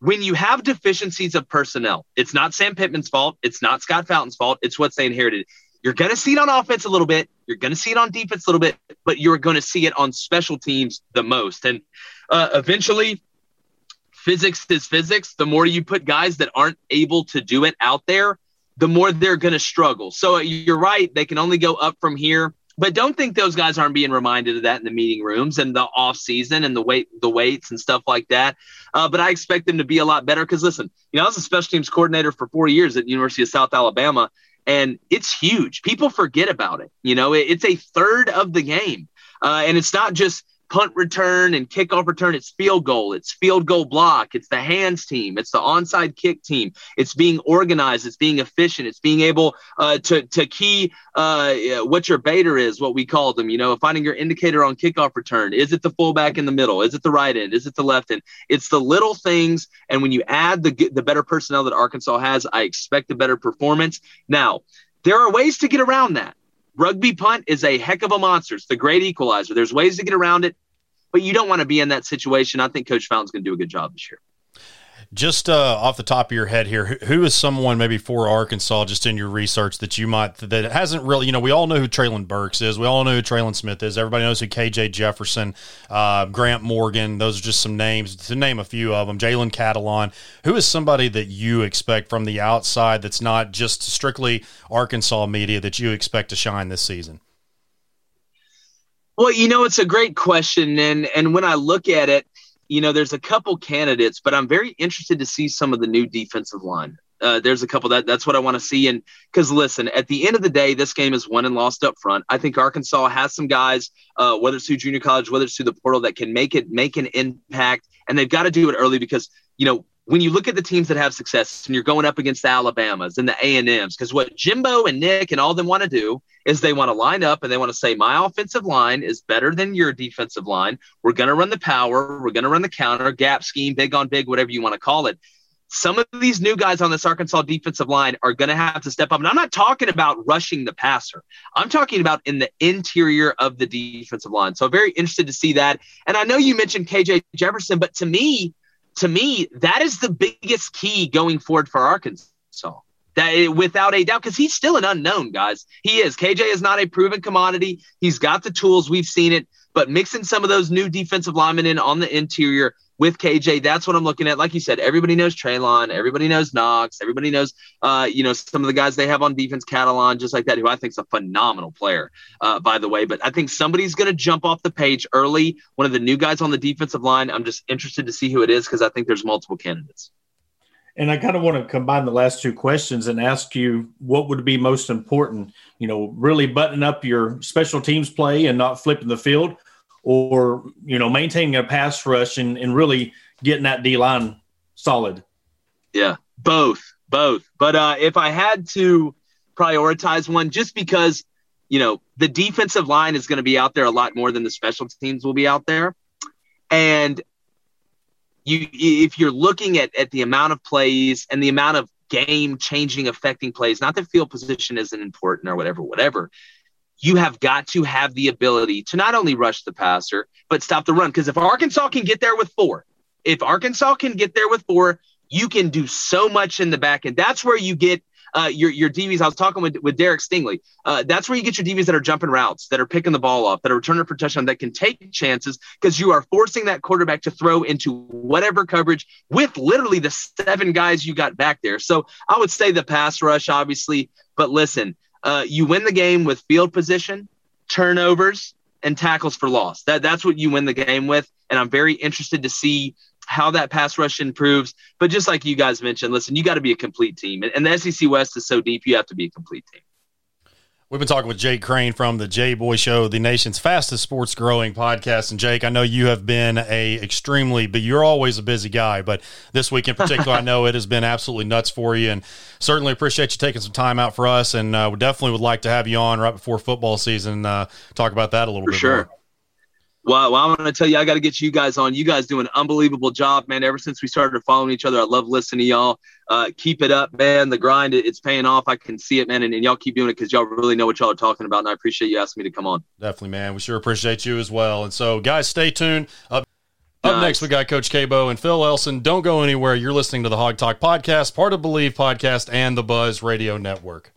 when you have deficiencies of personnel, it's not Sam Pittman's fault. It's not Scott Fountain's fault. It's what they inherited. You're going to see it on offense a little bit. You're going to see it on defense a little bit, but you're going to see it on special teams the most. And uh, eventually, physics is physics. The more you put guys that aren't able to do it out there, the more they're going to struggle. So you're right. They can only go up from here. But don't think those guys aren't being reminded of that in the meeting rooms and the off season and the weight, the weights and stuff like that. Uh, but I expect them to be a lot better because listen, you know, I was a special teams coordinator for four years at University of South Alabama, and it's huge. People forget about it. You know, it, it's a third of the game, uh, and it's not just punt return and kickoff return. It's field goal. It's field goal block. It's the hands team. It's the onside kick team. It's being organized. It's being efficient. It's being able uh, to to key uh, what your baiter is, what we call them. You know, finding your indicator on kickoff return. Is it the fullback in the middle? Is it the right end? Is it the left end? It's the little things. And when you add the the better personnel that Arkansas has, I expect a better performance. Now, there are ways to get around that. Rugby punt is a heck of a monster. It's the great equalizer. There's ways to get around it, but you don't want to be in that situation. I think Coach Fountain's going to do a good job this year. Just uh, off the top of your head here, who is someone maybe for Arkansas, just in your research that you might that hasn't really, you know, we all know who Treylon Burks is, we all know who Trelon Smith is, everybody knows who KJ Jefferson, uh, Grant Morgan. Those are just some names to name a few of them. Jalen Catalon. Who is somebody that you expect from the outside that's not just strictly Arkansas media that you expect to shine this season? Well, you know, it's a great question, and and when I look at it, you know, there's a couple candidates, but I'm very interested to see some of the new defensive line. Uh, there's a couple that that's what I want to see. And because listen, at the end of the day, this game is won and lost up front. I think Arkansas has some guys, uh, whether it's through junior college, whether it's through the portal, that can make it make an impact. And they've got to do it early because you know when you look at the teams that have success and you're going up against the Alabamas and the A&Ms, because what Jimbo and Nick and all them want to do is they want to line up and they want to say, my offensive line is better than your defensive line. We're going to run the power. We're going to run the counter, gap scheme, big on big, whatever you want to call it. Some of these new guys on this Arkansas defensive line are going to have to step up. And I'm not talking about rushing the passer. I'm talking about in the interior of the defensive line. So very interested to see that. And I know you mentioned KJ Jefferson, but to me, to me, that is the biggest key going forward for Arkansas. That without a doubt, because he's still an unknown, guys. He is. KJ is not a proven commodity. He's got the tools. We've seen it, but mixing some of those new defensive linemen in on the interior with KJ, that's what I'm looking at. Like you said, everybody knows Treylon, everybody knows Knox, everybody knows, uh, you know, some of the guys they have on defense, Catalon, just like that, who I think is a phenomenal player, uh, by the way. But I think somebody's going to jump off the page early. One of the new guys on the defensive line. I'm just interested to see who it is because I think there's multiple candidates. And I kind of want to combine the last two questions and ask you what would be most important, you know, really button up your special teams play and not flipping the field or you know maintaining a pass rush and, and really getting that D line solid? Yeah, both, both. But uh, if I had to prioritize one, just because you know the defensive line is going to be out there a lot more than the special teams will be out there, and you if you're looking at at the amount of plays and the amount of game changing affecting plays, not that field position isn't important or whatever, whatever you have got to have the ability to not only rush the passer, but stop the run. Because if Arkansas can get there with four, if Arkansas can get there with four, you can do so much in the back end. That's where you get uh, your your DBs. I was talking with, with Derek Stingley. Uh, that's where you get your DBs that are jumping routes, that are picking the ball off, that are returning for touchdown, that can take chances because you are forcing that quarterback to throw into whatever coverage with literally the seven guys you got back there. So I would say the pass rush, obviously, but listen, uh, you win the game with field position, turnovers, and tackles for loss. That that's what you win the game with. And I'm very interested to see how that pass rush improves. But just like you guys mentioned, listen, you got to be a complete team, and, and the SEC West is so deep, you have to be a complete team. We've been talking with Jake Crain from the JBoy Show, the nation's fastest sports growing podcast. And Jake, I know you have been a extremely, but you're always a busy guy. But this week in particular, I <laughs> know it has been absolutely nuts for you, and certainly appreciate you taking some time out for us. And uh, we definitely would like to have you on right before football season. Uh, talk about that a little for bit. Sure. More. Well, well I'm going to tell you, I got to get you guys on. You guys do an unbelievable job, man. Ever since we started following each other, I love listening to y'all. Uh, keep it up, man. The grind, it's paying off. I can see it, man. And, and y'all keep doing it because y'all really know what y'all are talking about. And I appreciate you asking me to come on. Definitely, man. We sure appreciate you as well. And so, guys, stay tuned. Up, up nice. next, we got Coach KBo and Phil Elson. Don't go anywhere. You're listening to the Hawg Talk podcast, part of Bleav podcast and the Buzz Radio Network.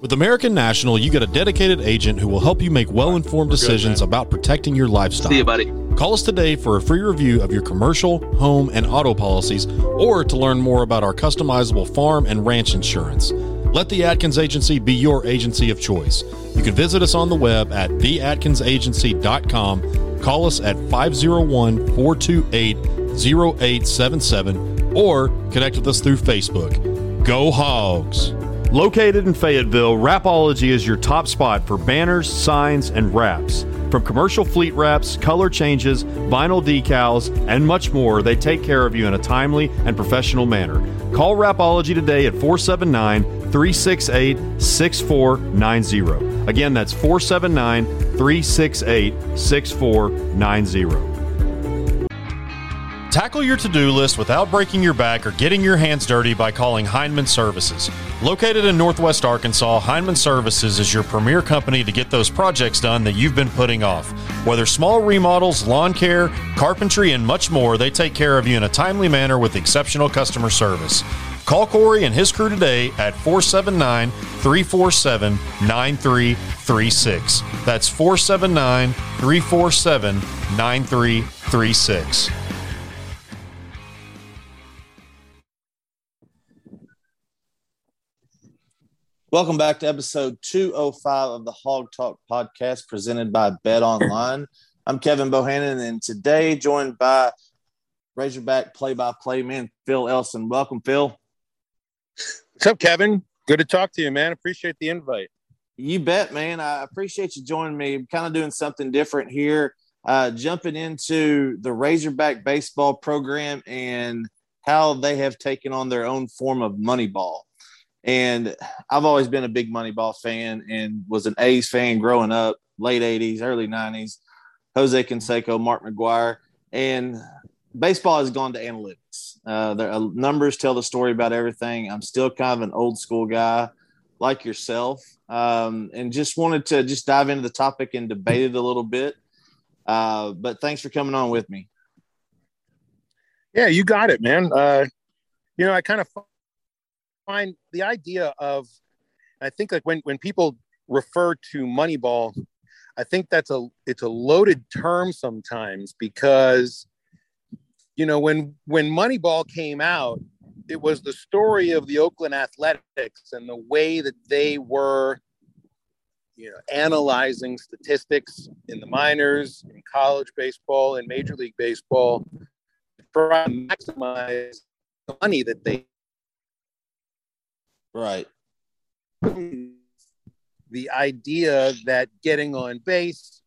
With American National, you get a dedicated agent who will help you make well informed decisions good, about protecting your lifestyle. See you, buddy. Call us today for a free review of your commercial, home, and auto policies, or to learn more about our customizable farm and ranch insurance. Let the Atkins Agency be your agency of choice. You can visit us on the web at theatkinsagency.com, call us at 501 428 0877, or connect with us through Facebook. Go Hogs! Located in Fayetteville, Rapology is your top spot for banners, signs, and wraps. From commercial fleet wraps, color changes, vinyl decals, and much more, they take care of you in a timely and professional manner. Call Rapology today at 479 368 6490. Again, that's 479 368 6490. Tackle your to do list without breaking your back or getting your hands dirty by calling Heinman Services. Located in Northwest Arkansas, Heinman Services is your premier company to get those projects done that you've been putting off. Whether small remodels, lawn care, carpentry, and much more, they take care of you in a timely manner with exceptional customer service. Call Corey and his crew today at 479 347 9336. That's 479 347 9336. Welcome back to episode 205 of the Hawg Talk podcast presented by Bet Online. I'm Kevin Bohannon, and today joined by Razorback play by play man Phil Elson. Welcome, Phil. What's up, Kevin? Good to talk to you, man. Appreciate the invite. You bet, man. I appreciate you joining me. I'm kind of doing something different here, uh, jumping into the Razorback baseball program and how they have taken on their own form of Moneyball. And I've always been a big Moneyball fan and was an A's fan growing up, late 80s, early 90s. Jose Canseco, Mark McGwire. And baseball has gone to analytics. Uh, the uh, numbers tell the story about everything. I'm still kind of an old school guy like yourself um, and just wanted to just dive into the topic and debate it a little bit. Uh, but thanks for coming on with me. Yeah, you got it, man. Uh, you know, I kind of find the idea of, I think like when, when people refer to Moneyball, I think that's a, it's a loaded term sometimes because, you know, when, when Moneyball came out, it was the story of the Oakland Athletics and the way that they were, you know, analyzing statistics in the minors, in college baseball, in Major League Baseball, to try to maximize the money that they right. The idea that getting on base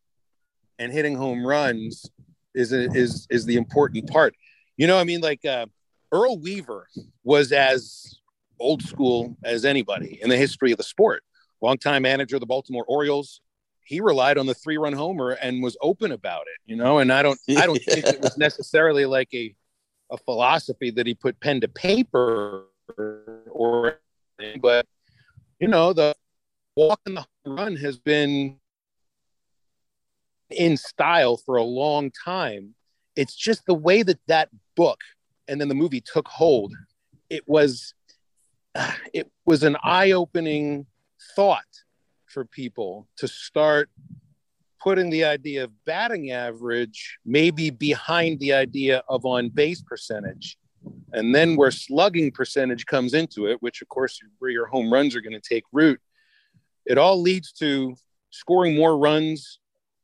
and hitting home runs is a, is is the important part. You know i mean like uh, earl weaver was as old school as anybody in the history of the sport. Longtime manager of the baltimore orioles. He relied on the three run homer and was open about it, you know. And I don't, I don't think it was <laughs> necessarily like a, a philosophy that he put pen to paper or, or but you know, the walk and the run has been in style for a long time. It's just the way that that book and then the movie took hold. It was, uh, it was an eye-opening thought for people to start putting the idea of batting average maybe behind the idea of on base percentage. And then where slugging percentage comes into it, which of course where your home runs are going to take root, it all leads to scoring more runs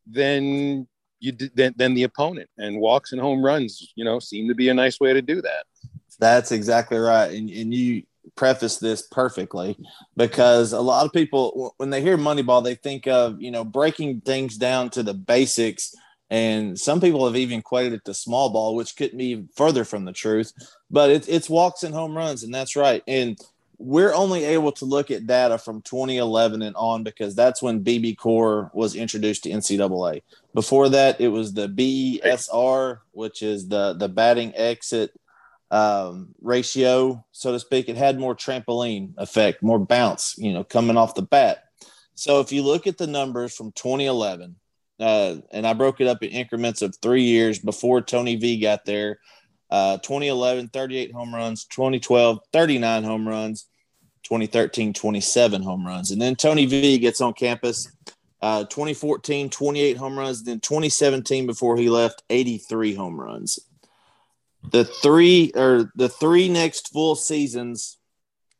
than you than, than the opponent. And walks and home runs, you know, seem to be a nice way to do that. That's exactly right. And, and you preface this perfectly because a lot of people when they hear moneyball they think of you know breaking things down to the basics and some people have even equated it to small ball which couldn't be further from the truth but it, it's walks and home runs and that's right and we're only able to look at data from 2011 and on because that's when BBCOR was introduced to NCAA. Before that, it was the BESR, which is the the batting exit um, ratio, so to speak. It had more trampoline effect, more bounce, you know, coming off the bat. So if you look at the numbers from 2011, uh, and I broke it up in increments of three years before Tony V got there. Uh, 2011, 38 home runs. 2012, 39 home runs. 2013, 27 home runs. And then Tony V gets on campus. Uh, 2014, 28 home runs. Then 2017, before he left, 83 home runs the three or the three next full seasons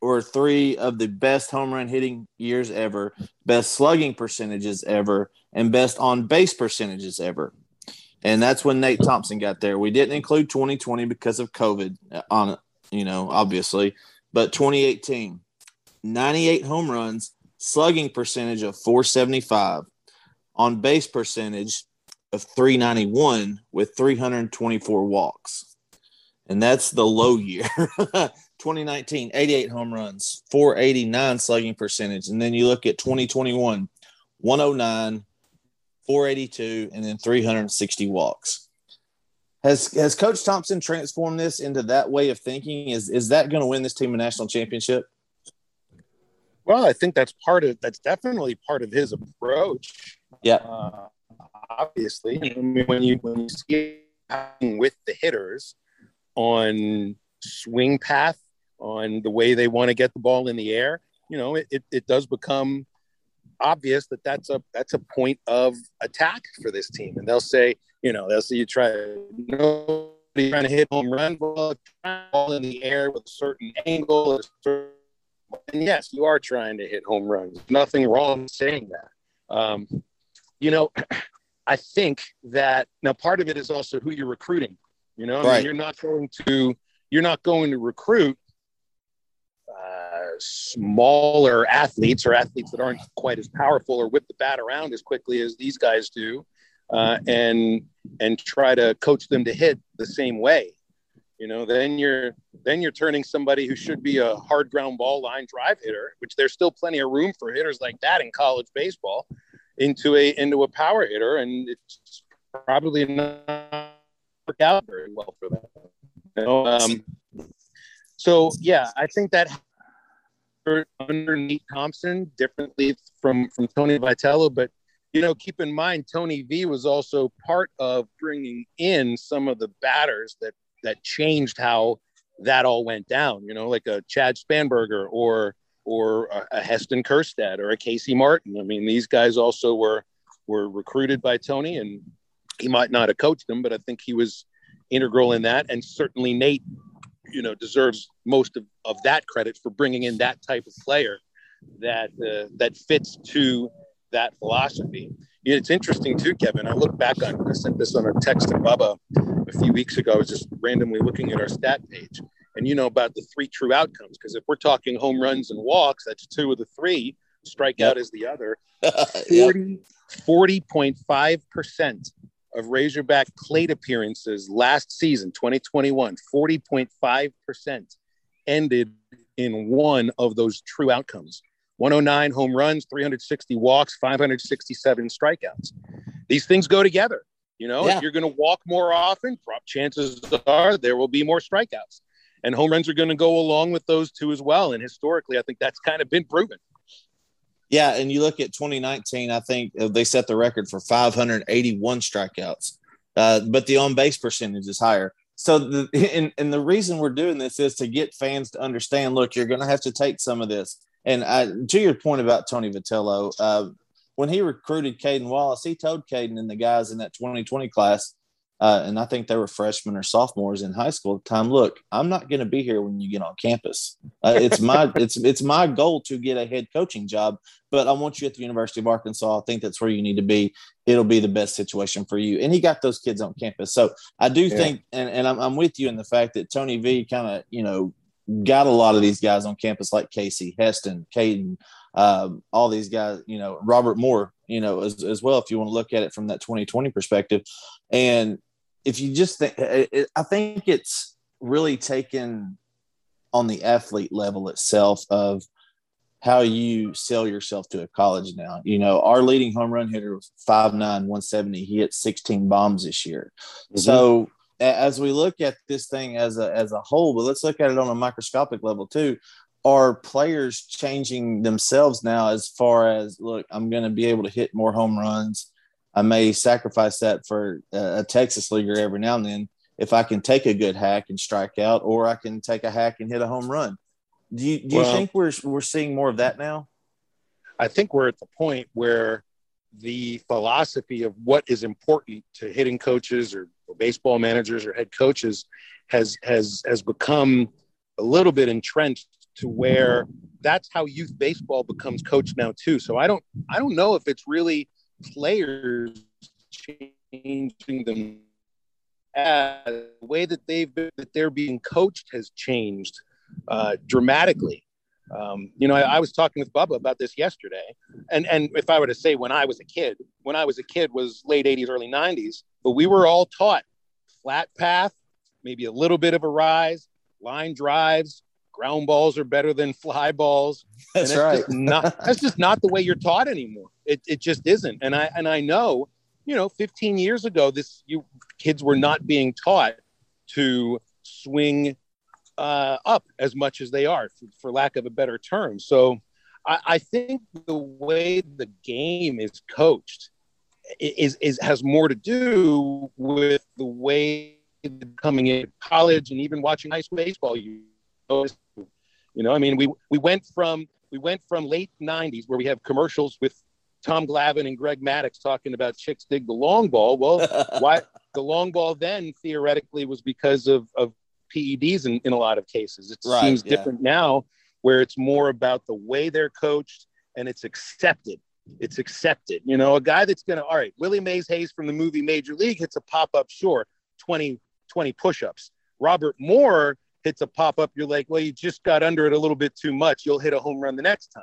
or three of the best home run hitting years ever, best slugging percentages ever, and best on base percentages ever. And that's when Nate Thompson got there. We didn't include 2020 because of COVID uh, on you know, obviously. But 2018, 98 home runs, slugging percentage of 475, on base percentage of 391 with 324 walks and that's the low year. <laughs> 2019, 88 home runs, 489 slugging percentage. And then you look at 2021, 109, 482, and then 360 walks. Has has Coach Thompson transformed this into that way of thinking? Is is that going to win this team a national championship? Well, I think that's part of that's definitely part of his approach. Yeah, uh, obviously, I mean, when you when you see with the hitters, on swing path, on the way they want to get the ball in the air, you know, it, it, it does become obvious that that's a that's a point of attack for this team. And they'll say, you know, they'll say you try nobody trying to hit home run ball, ball in the air with a certain angle. A certain, and yes, you are trying to hit home runs. Nothing wrong saying that. Um, you know, <clears throat> I think that now part of it is also who you're recruiting. You know, I mean, you're not going to you're not going to recruit uh, smaller athletes or athletes that aren't quite as powerful or whip the bat around as quickly as these guys do, uh, and and try to coach them to hit the same way. You know, then you're then you're turning somebody who should be a hard ground ball line drive hitter, which there's still plenty of room for hitters like that in college baseball, into a into a power hitter, and it's probably not work out very well for them. You know, um, so yeah, I think that underneath Thompson differently from from Tony Vitello, but you know, keep in mind Tony V was also part of bringing in some of the batters that that changed how that all went down. You know, like a Chad Spanberger or or a Heston Kjerstad or a Casey Martin. I mean, these guys also were were recruited by Tony, and he might not have coached them, but I think he was integral in that. And certainly Nate, you know, deserves most of, of that credit for bringing in that type of player that uh, that fits to that philosophy. It's interesting too, Kevin. I look back on I sent this on a text to Bubba a few weeks ago. I was just randomly looking at our stat page, and you know about the three true outcomes. Because if we're talking home runs and walks, that's two of the three. Strikeout yep. is the other. <laughs> 40.5 percent of Razorback plate appearances last season, 2021, 40.5 percent ended in one of those true outcomes. 109 home runs, 360 walks, 567 strikeouts. These things go together. You know, yeah. if you're going to walk more often, chances are there will be more strikeouts. And home runs are going to go along with those two as well. And historically, I think that's kind of been proven. Yeah, and you look at 2019, I think uh, they set the record for 581 strikeouts, uh, but the on base percentage is higher. So, the, <laughs> and, and the reason we're doing this is to get fans to understand look, you're going to have to take some of this. And I, to your point about Tony Vitello, uh, when he recruited Cayden Wallace, he told Cayden and the guys in that 2020 class, uh, and I think they were freshmen or sophomores in high school at the time. Look, I'm not going to be here when you get on campus. Uh, it's my <laughs> it's it's my goal to get a head coaching job, but I want you at the University of Arkansas. I think that's where you need to be. It'll be the best situation for you. And he got those kids on campus. So I do yeah. think, and, and I'm, I'm with you in the fact that Tony V kind of you know got a lot of these guys on campus like Casey, Heston, Cayden, um, all these guys, you know, Robert Moore, you know, as, as well, if you want to look at it from that 2020 perspective. And if you just think, it, I think it's really taken on the athlete level itself of how you sell yourself to a college now. You know, our leading home run hitter was 5'9, 170. He hit 16 bombs this year. Mm-hmm. So as we look at this thing as a as a whole, but let's look at it on a microscopic level too. Are players changing themselves now as far as look, I'm going to be able to hit more home runs. I may sacrifice that for a Texas leaguer every now and then if I can take a good hack and strike out, or I can take a hack and hit a home run. Do you do you well, think we're we're seeing more of that now? I think we're at the point where the philosophy of what is important to hitting coaches or, or baseball managers or head coaches has has has become a little bit entrenched to where that's how youth baseball becomes coached now too. So I don't I don't know if it's really players changing them as the way that they've been, that they're being coached has changed uh, dramatically. Um, you know, I, I, was talking with Bubba about this yesterday, and and if I were to say when I was a kid, when I was a kid was late '80s, early '90s, but we were all taught flat path, maybe a little bit of a rise, line drives, ground balls are better than fly balls. <laughs> That's right. not <laughs> that's just not the way you're taught anymore. It it just isn't. And I and I know, you know, 15 years ago, this you kids were not being taught to swing uh, up as much as they are, for, for, lack of a better term. So I, I, think the way the game is coached is, is has more to do with the way coming in college and even watching high school baseball. You you know, I mean, we we went from we went from late '90s where we have commercials with Tom Glavine and Greg Maddux talking about chicks dig the long ball. Well, <laughs> why the long ball then theoretically was because of, of PEDs in, in a lot of cases. It right, seems yeah. different now where it's more about the way they're coached and it's accepted. It's accepted. You know, a guy that's going to, all right, Willie Mays Hayes from the movie Major League hits a pop up short, 20, 20 push ups. Robert Moore hits a pop up. You're like, well, you just got under it a little bit too much. You'll hit a home run the next time.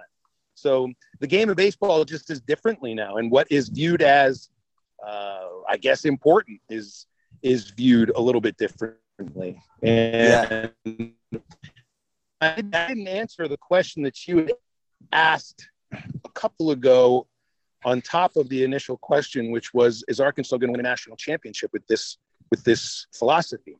So the game of baseball just is differently now. And what is viewed as, uh, I guess, important is is viewed a little bit differently. And yeah. I, didn't answer the question that you asked a couple ago on top of the initial question, which was, is Arkansas going to win a national championship with this with this philosophy?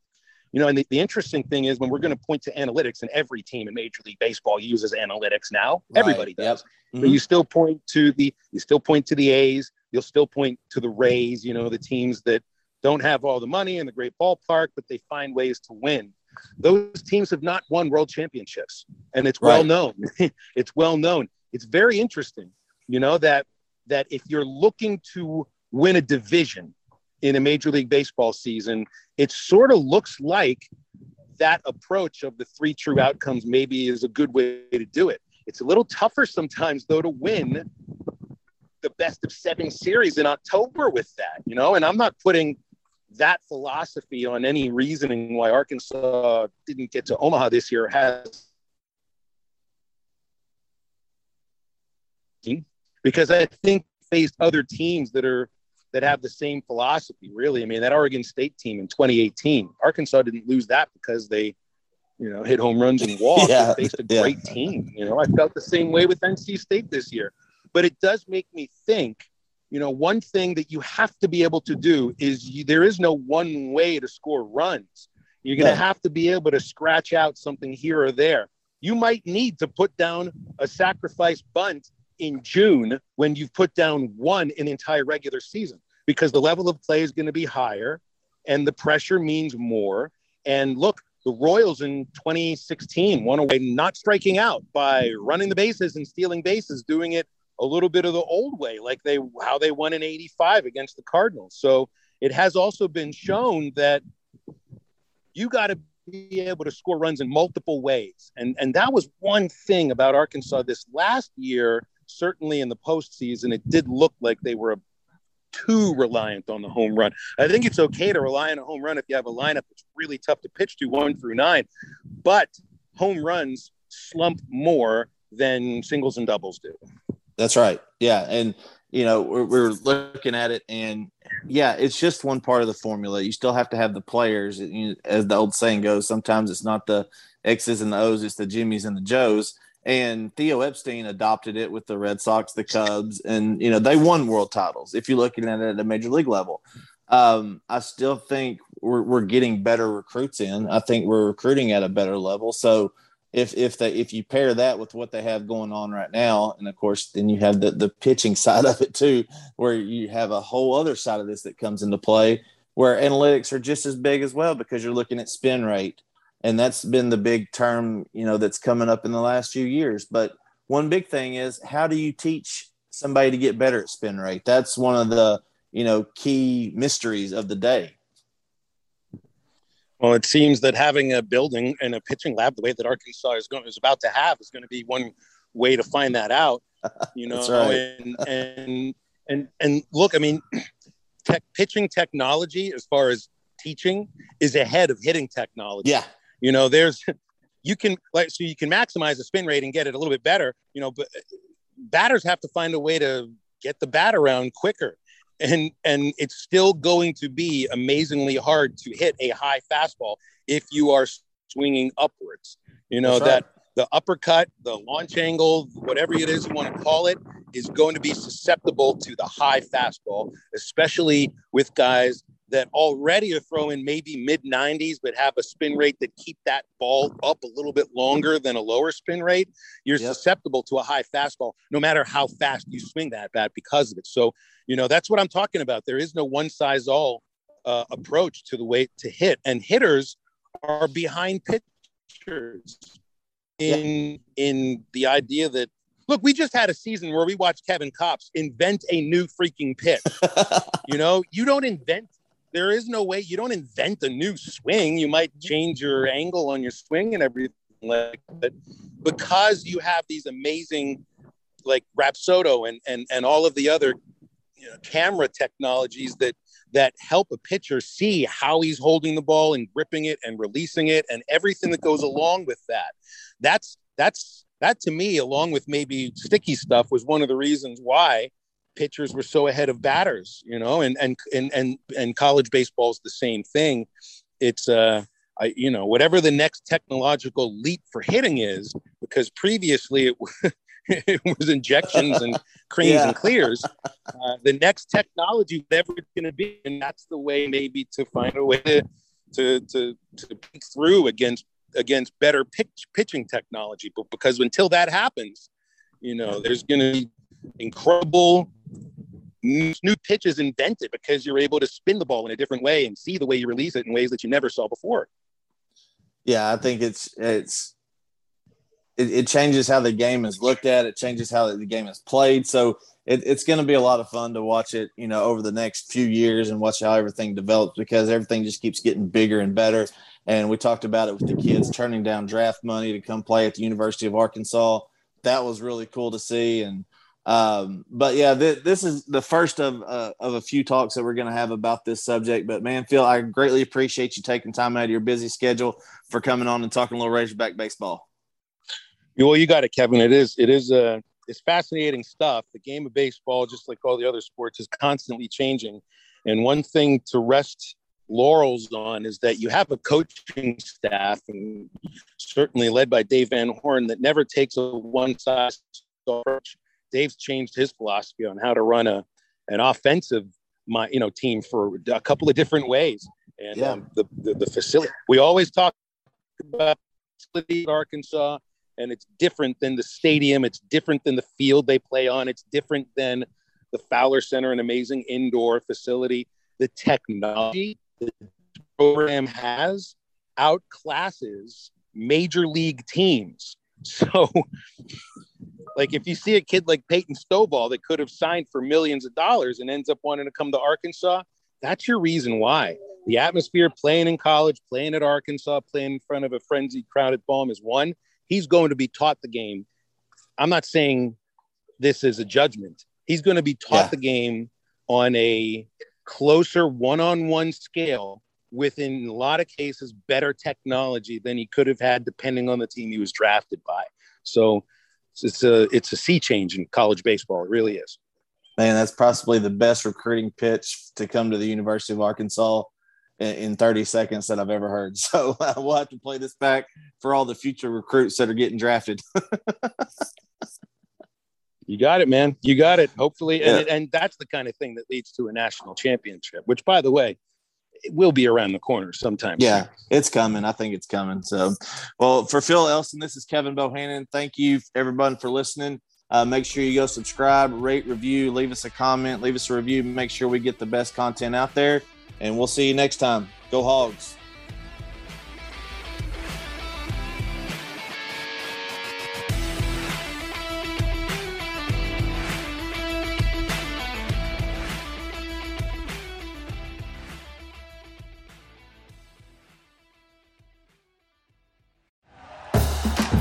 You know, and the, the interesting thing is when we're going to point to analytics, and every team in Major League Baseball uses analytics now. Right. Everybody does. Yep. Mm-hmm. But you still point to the you still point to the A's. You'll still point to the Rays. You know, the teams that don't have all the money and the great ballpark, but they find ways to win. Those teams have not won world championships, and it's well known. <laughs> it's well known. It's very interesting, you know, that that if you're looking to win a division in a major league baseball season, it sort of looks like that approach of the three true outcomes maybe is a good way to do it. It's a little tougher sometimes though to win the best of seven series in October with that, you know, and I'm not putting that philosophy on any reasoning why Arkansas didn't get to Omaha this year has because I think faced other teams that are that have the same philosophy. Really, I mean that Oregon State team in 2018, Arkansas didn't lose that because they, you know, hit home runs and <laughs> walked. yeah, they faced a yeah. great team. You know, I felt the same way with NC State this year, but it does make me think. You know, one thing that you have to be able to do is you, there is no one way to score runs. You're going to yeah. have to be able to scratch out something here or there. You might need to put down a sacrifice bunt in June when you've put down one in the entire regular season because the level of play is going to be higher and the pressure means more. And look, the Royals in 2016 won away not striking out by running the bases and stealing bases, doing it a little bit of the old way, like they how they won in 85 against the Cardinals. So it has also been shown that you got to be able to score runs in multiple ways. And and that was one thing about Arkansas this last year certainly in the postseason, it did look like they were too reliant on the home run. I think it's okay to rely on a home run if you have a lineup that's really tough to pitch to one through nine, but home runs slump more than singles and doubles do. That's right. Yeah. And, you know, we're, we're, looking at it and yeah, it's just one part of the formula. You still have to have the players. As the old saying goes, sometimes it's not the X's and the O's, it's the Jimmys and the Joes and Theo Epstein adopted it with the Red Sox, the Cubs, and you know they won world titles. If you're looking at it at a major league level, um, I still think we're, we're getting better recruits in. I think we're recruiting at a better level. So if if they if you pair that with what they have going on right now, and of course then you have the the pitching <laughs> side of it too, where you have a whole other side of this that comes into play, where analytics are just as big as well because you're looking at spin rate and that's been the big term you know that's coming up in the last few years. But one big thing is how do you teach somebody to get better at spin rate? That's one of the you know key mysteries of the day. Well it seems that having a building and a pitching lab the way that arkansas is going is about to have is going to be one way to find that out <laughs> you know? right. and, and and and look i mean tech, pitching technology as far as teaching is ahead of hitting technology. Yeah you know, there's <laughs> you can like so you can maximize the spin rate and get it a little bit better. You know, but uh, batters have to find a way to get the bat around quicker. And and it's still going to be amazingly hard to hit a high fastball if you are swinging upwards. You know right. that the uppercut, the launch angle, whatever it is you want to call it, is going to be susceptible to the high fastball, especially with guys that already are throwing maybe mid 90s, but have a spin rate that keep that ball up a little bit longer than a lower spin rate, you're yep. susceptible to a high fastball, no matter how fast you swing that bat because of it. So, you know, that's what I'm talking about. There is no one size all uh, approach to the way to hit, and hitters are behind pitchers in in the idea that look, we just had a season where we watched Kevin Kopps invent a new freaking pitch. <laughs> you know, you don't invent there is no way you don't invent a new swing. You might change your angle on your swing and everything like that. Because you have these amazing like Rapsodo and and and all of the other you know, camera technologies that that help a pitcher see how he's holding the ball and gripping it and releasing it and everything that goes along with that. That's that's that to me, along with maybe sticky stuff, was one of the reasons why pitchers were so ahead of batters, you know, and and and and and college baseball is the same thing. It's uh I, you know, whatever the next technological leap for hitting is, because previously it, <laughs> it was injections and <laughs> creams yeah. and clears. Uh, the next technology, whatever it's going to be, and that's the way maybe to find a way to to to, to peek through against against better pitch, pitching technology. But because until that happens, you know, there's going to be incredible new pitches invented because you're able to spin the ball in a different way and see the way you release it in ways that you never saw before. Yeah, I think it's it's it, it changes how the game is looked at. It changes how the game is played. So it, it's going to be a lot of fun to watch it, you know, over the next few years and watch how everything develops because everything just keeps getting bigger and better. And we talked about it with the kids turning down draft money to come play at the University of Arkansas. That was really cool to see. And um, but yeah, th- this is the first of uh, of a few talks that we're going to have about this subject. But man, Phil, I greatly appreciate you taking time out of your busy schedule for coming on and talking a little Razorback baseball. Well, you got it, Kevin. It is it is uh, it's fascinating stuff. The game of baseball, just like all the other sports, is constantly changing. And one thing to rest laurels on is that you have a coaching staff, and certainly led by Dave Van Horn, that never takes a one size approach Dave's changed his philosophy on how to run a an offensive my you know team for a couple of different ways. And yeah. um, the, the, the facility we always talk about Arkansas, and it's different than the stadium. It's different than the field they play on. It's different than the Fowler Center, an amazing indoor facility. The technology the program has outclasses major league teams. <laughs> So like if you see a kid like Peyton Stovall that could have signed for millions of dollars and ends up wanting to come to Arkansas, that's your reason why. The atmosphere playing in college, playing at Arkansas, playing in front of a frenzied crowd at Baum is one. He's going to be taught the game. I'm not saying this is a judgment. He's going to be taught yeah. the game on a closer one-on-one scale with in a lot of cases better technology than he could have had depending on the team he was drafted by. So it's a it's a sea change in college baseball. It really is. Man, that's possibly the best recruiting pitch to come to the University of Arkansas in, in 30 seconds that I've ever heard. <laughs> So uh, we'll have to play this back for all the future recruits that are getting drafted. <laughs> you got it, man. You got it. Hopefully, yeah. and, and that's the kind of thing that leads to a national championship. Which, by the way, it will be around the corner sometime. Yeah, it's coming. I think it's coming. So, well, for Phil Elson, this is Kevin Bohannon. Thank you, everyone, for listening. Uh, make sure you go subscribe, rate, review, leave us a comment, leave us a review. Make sure we get the best content out there. And we'll see you next time. Go Hogs.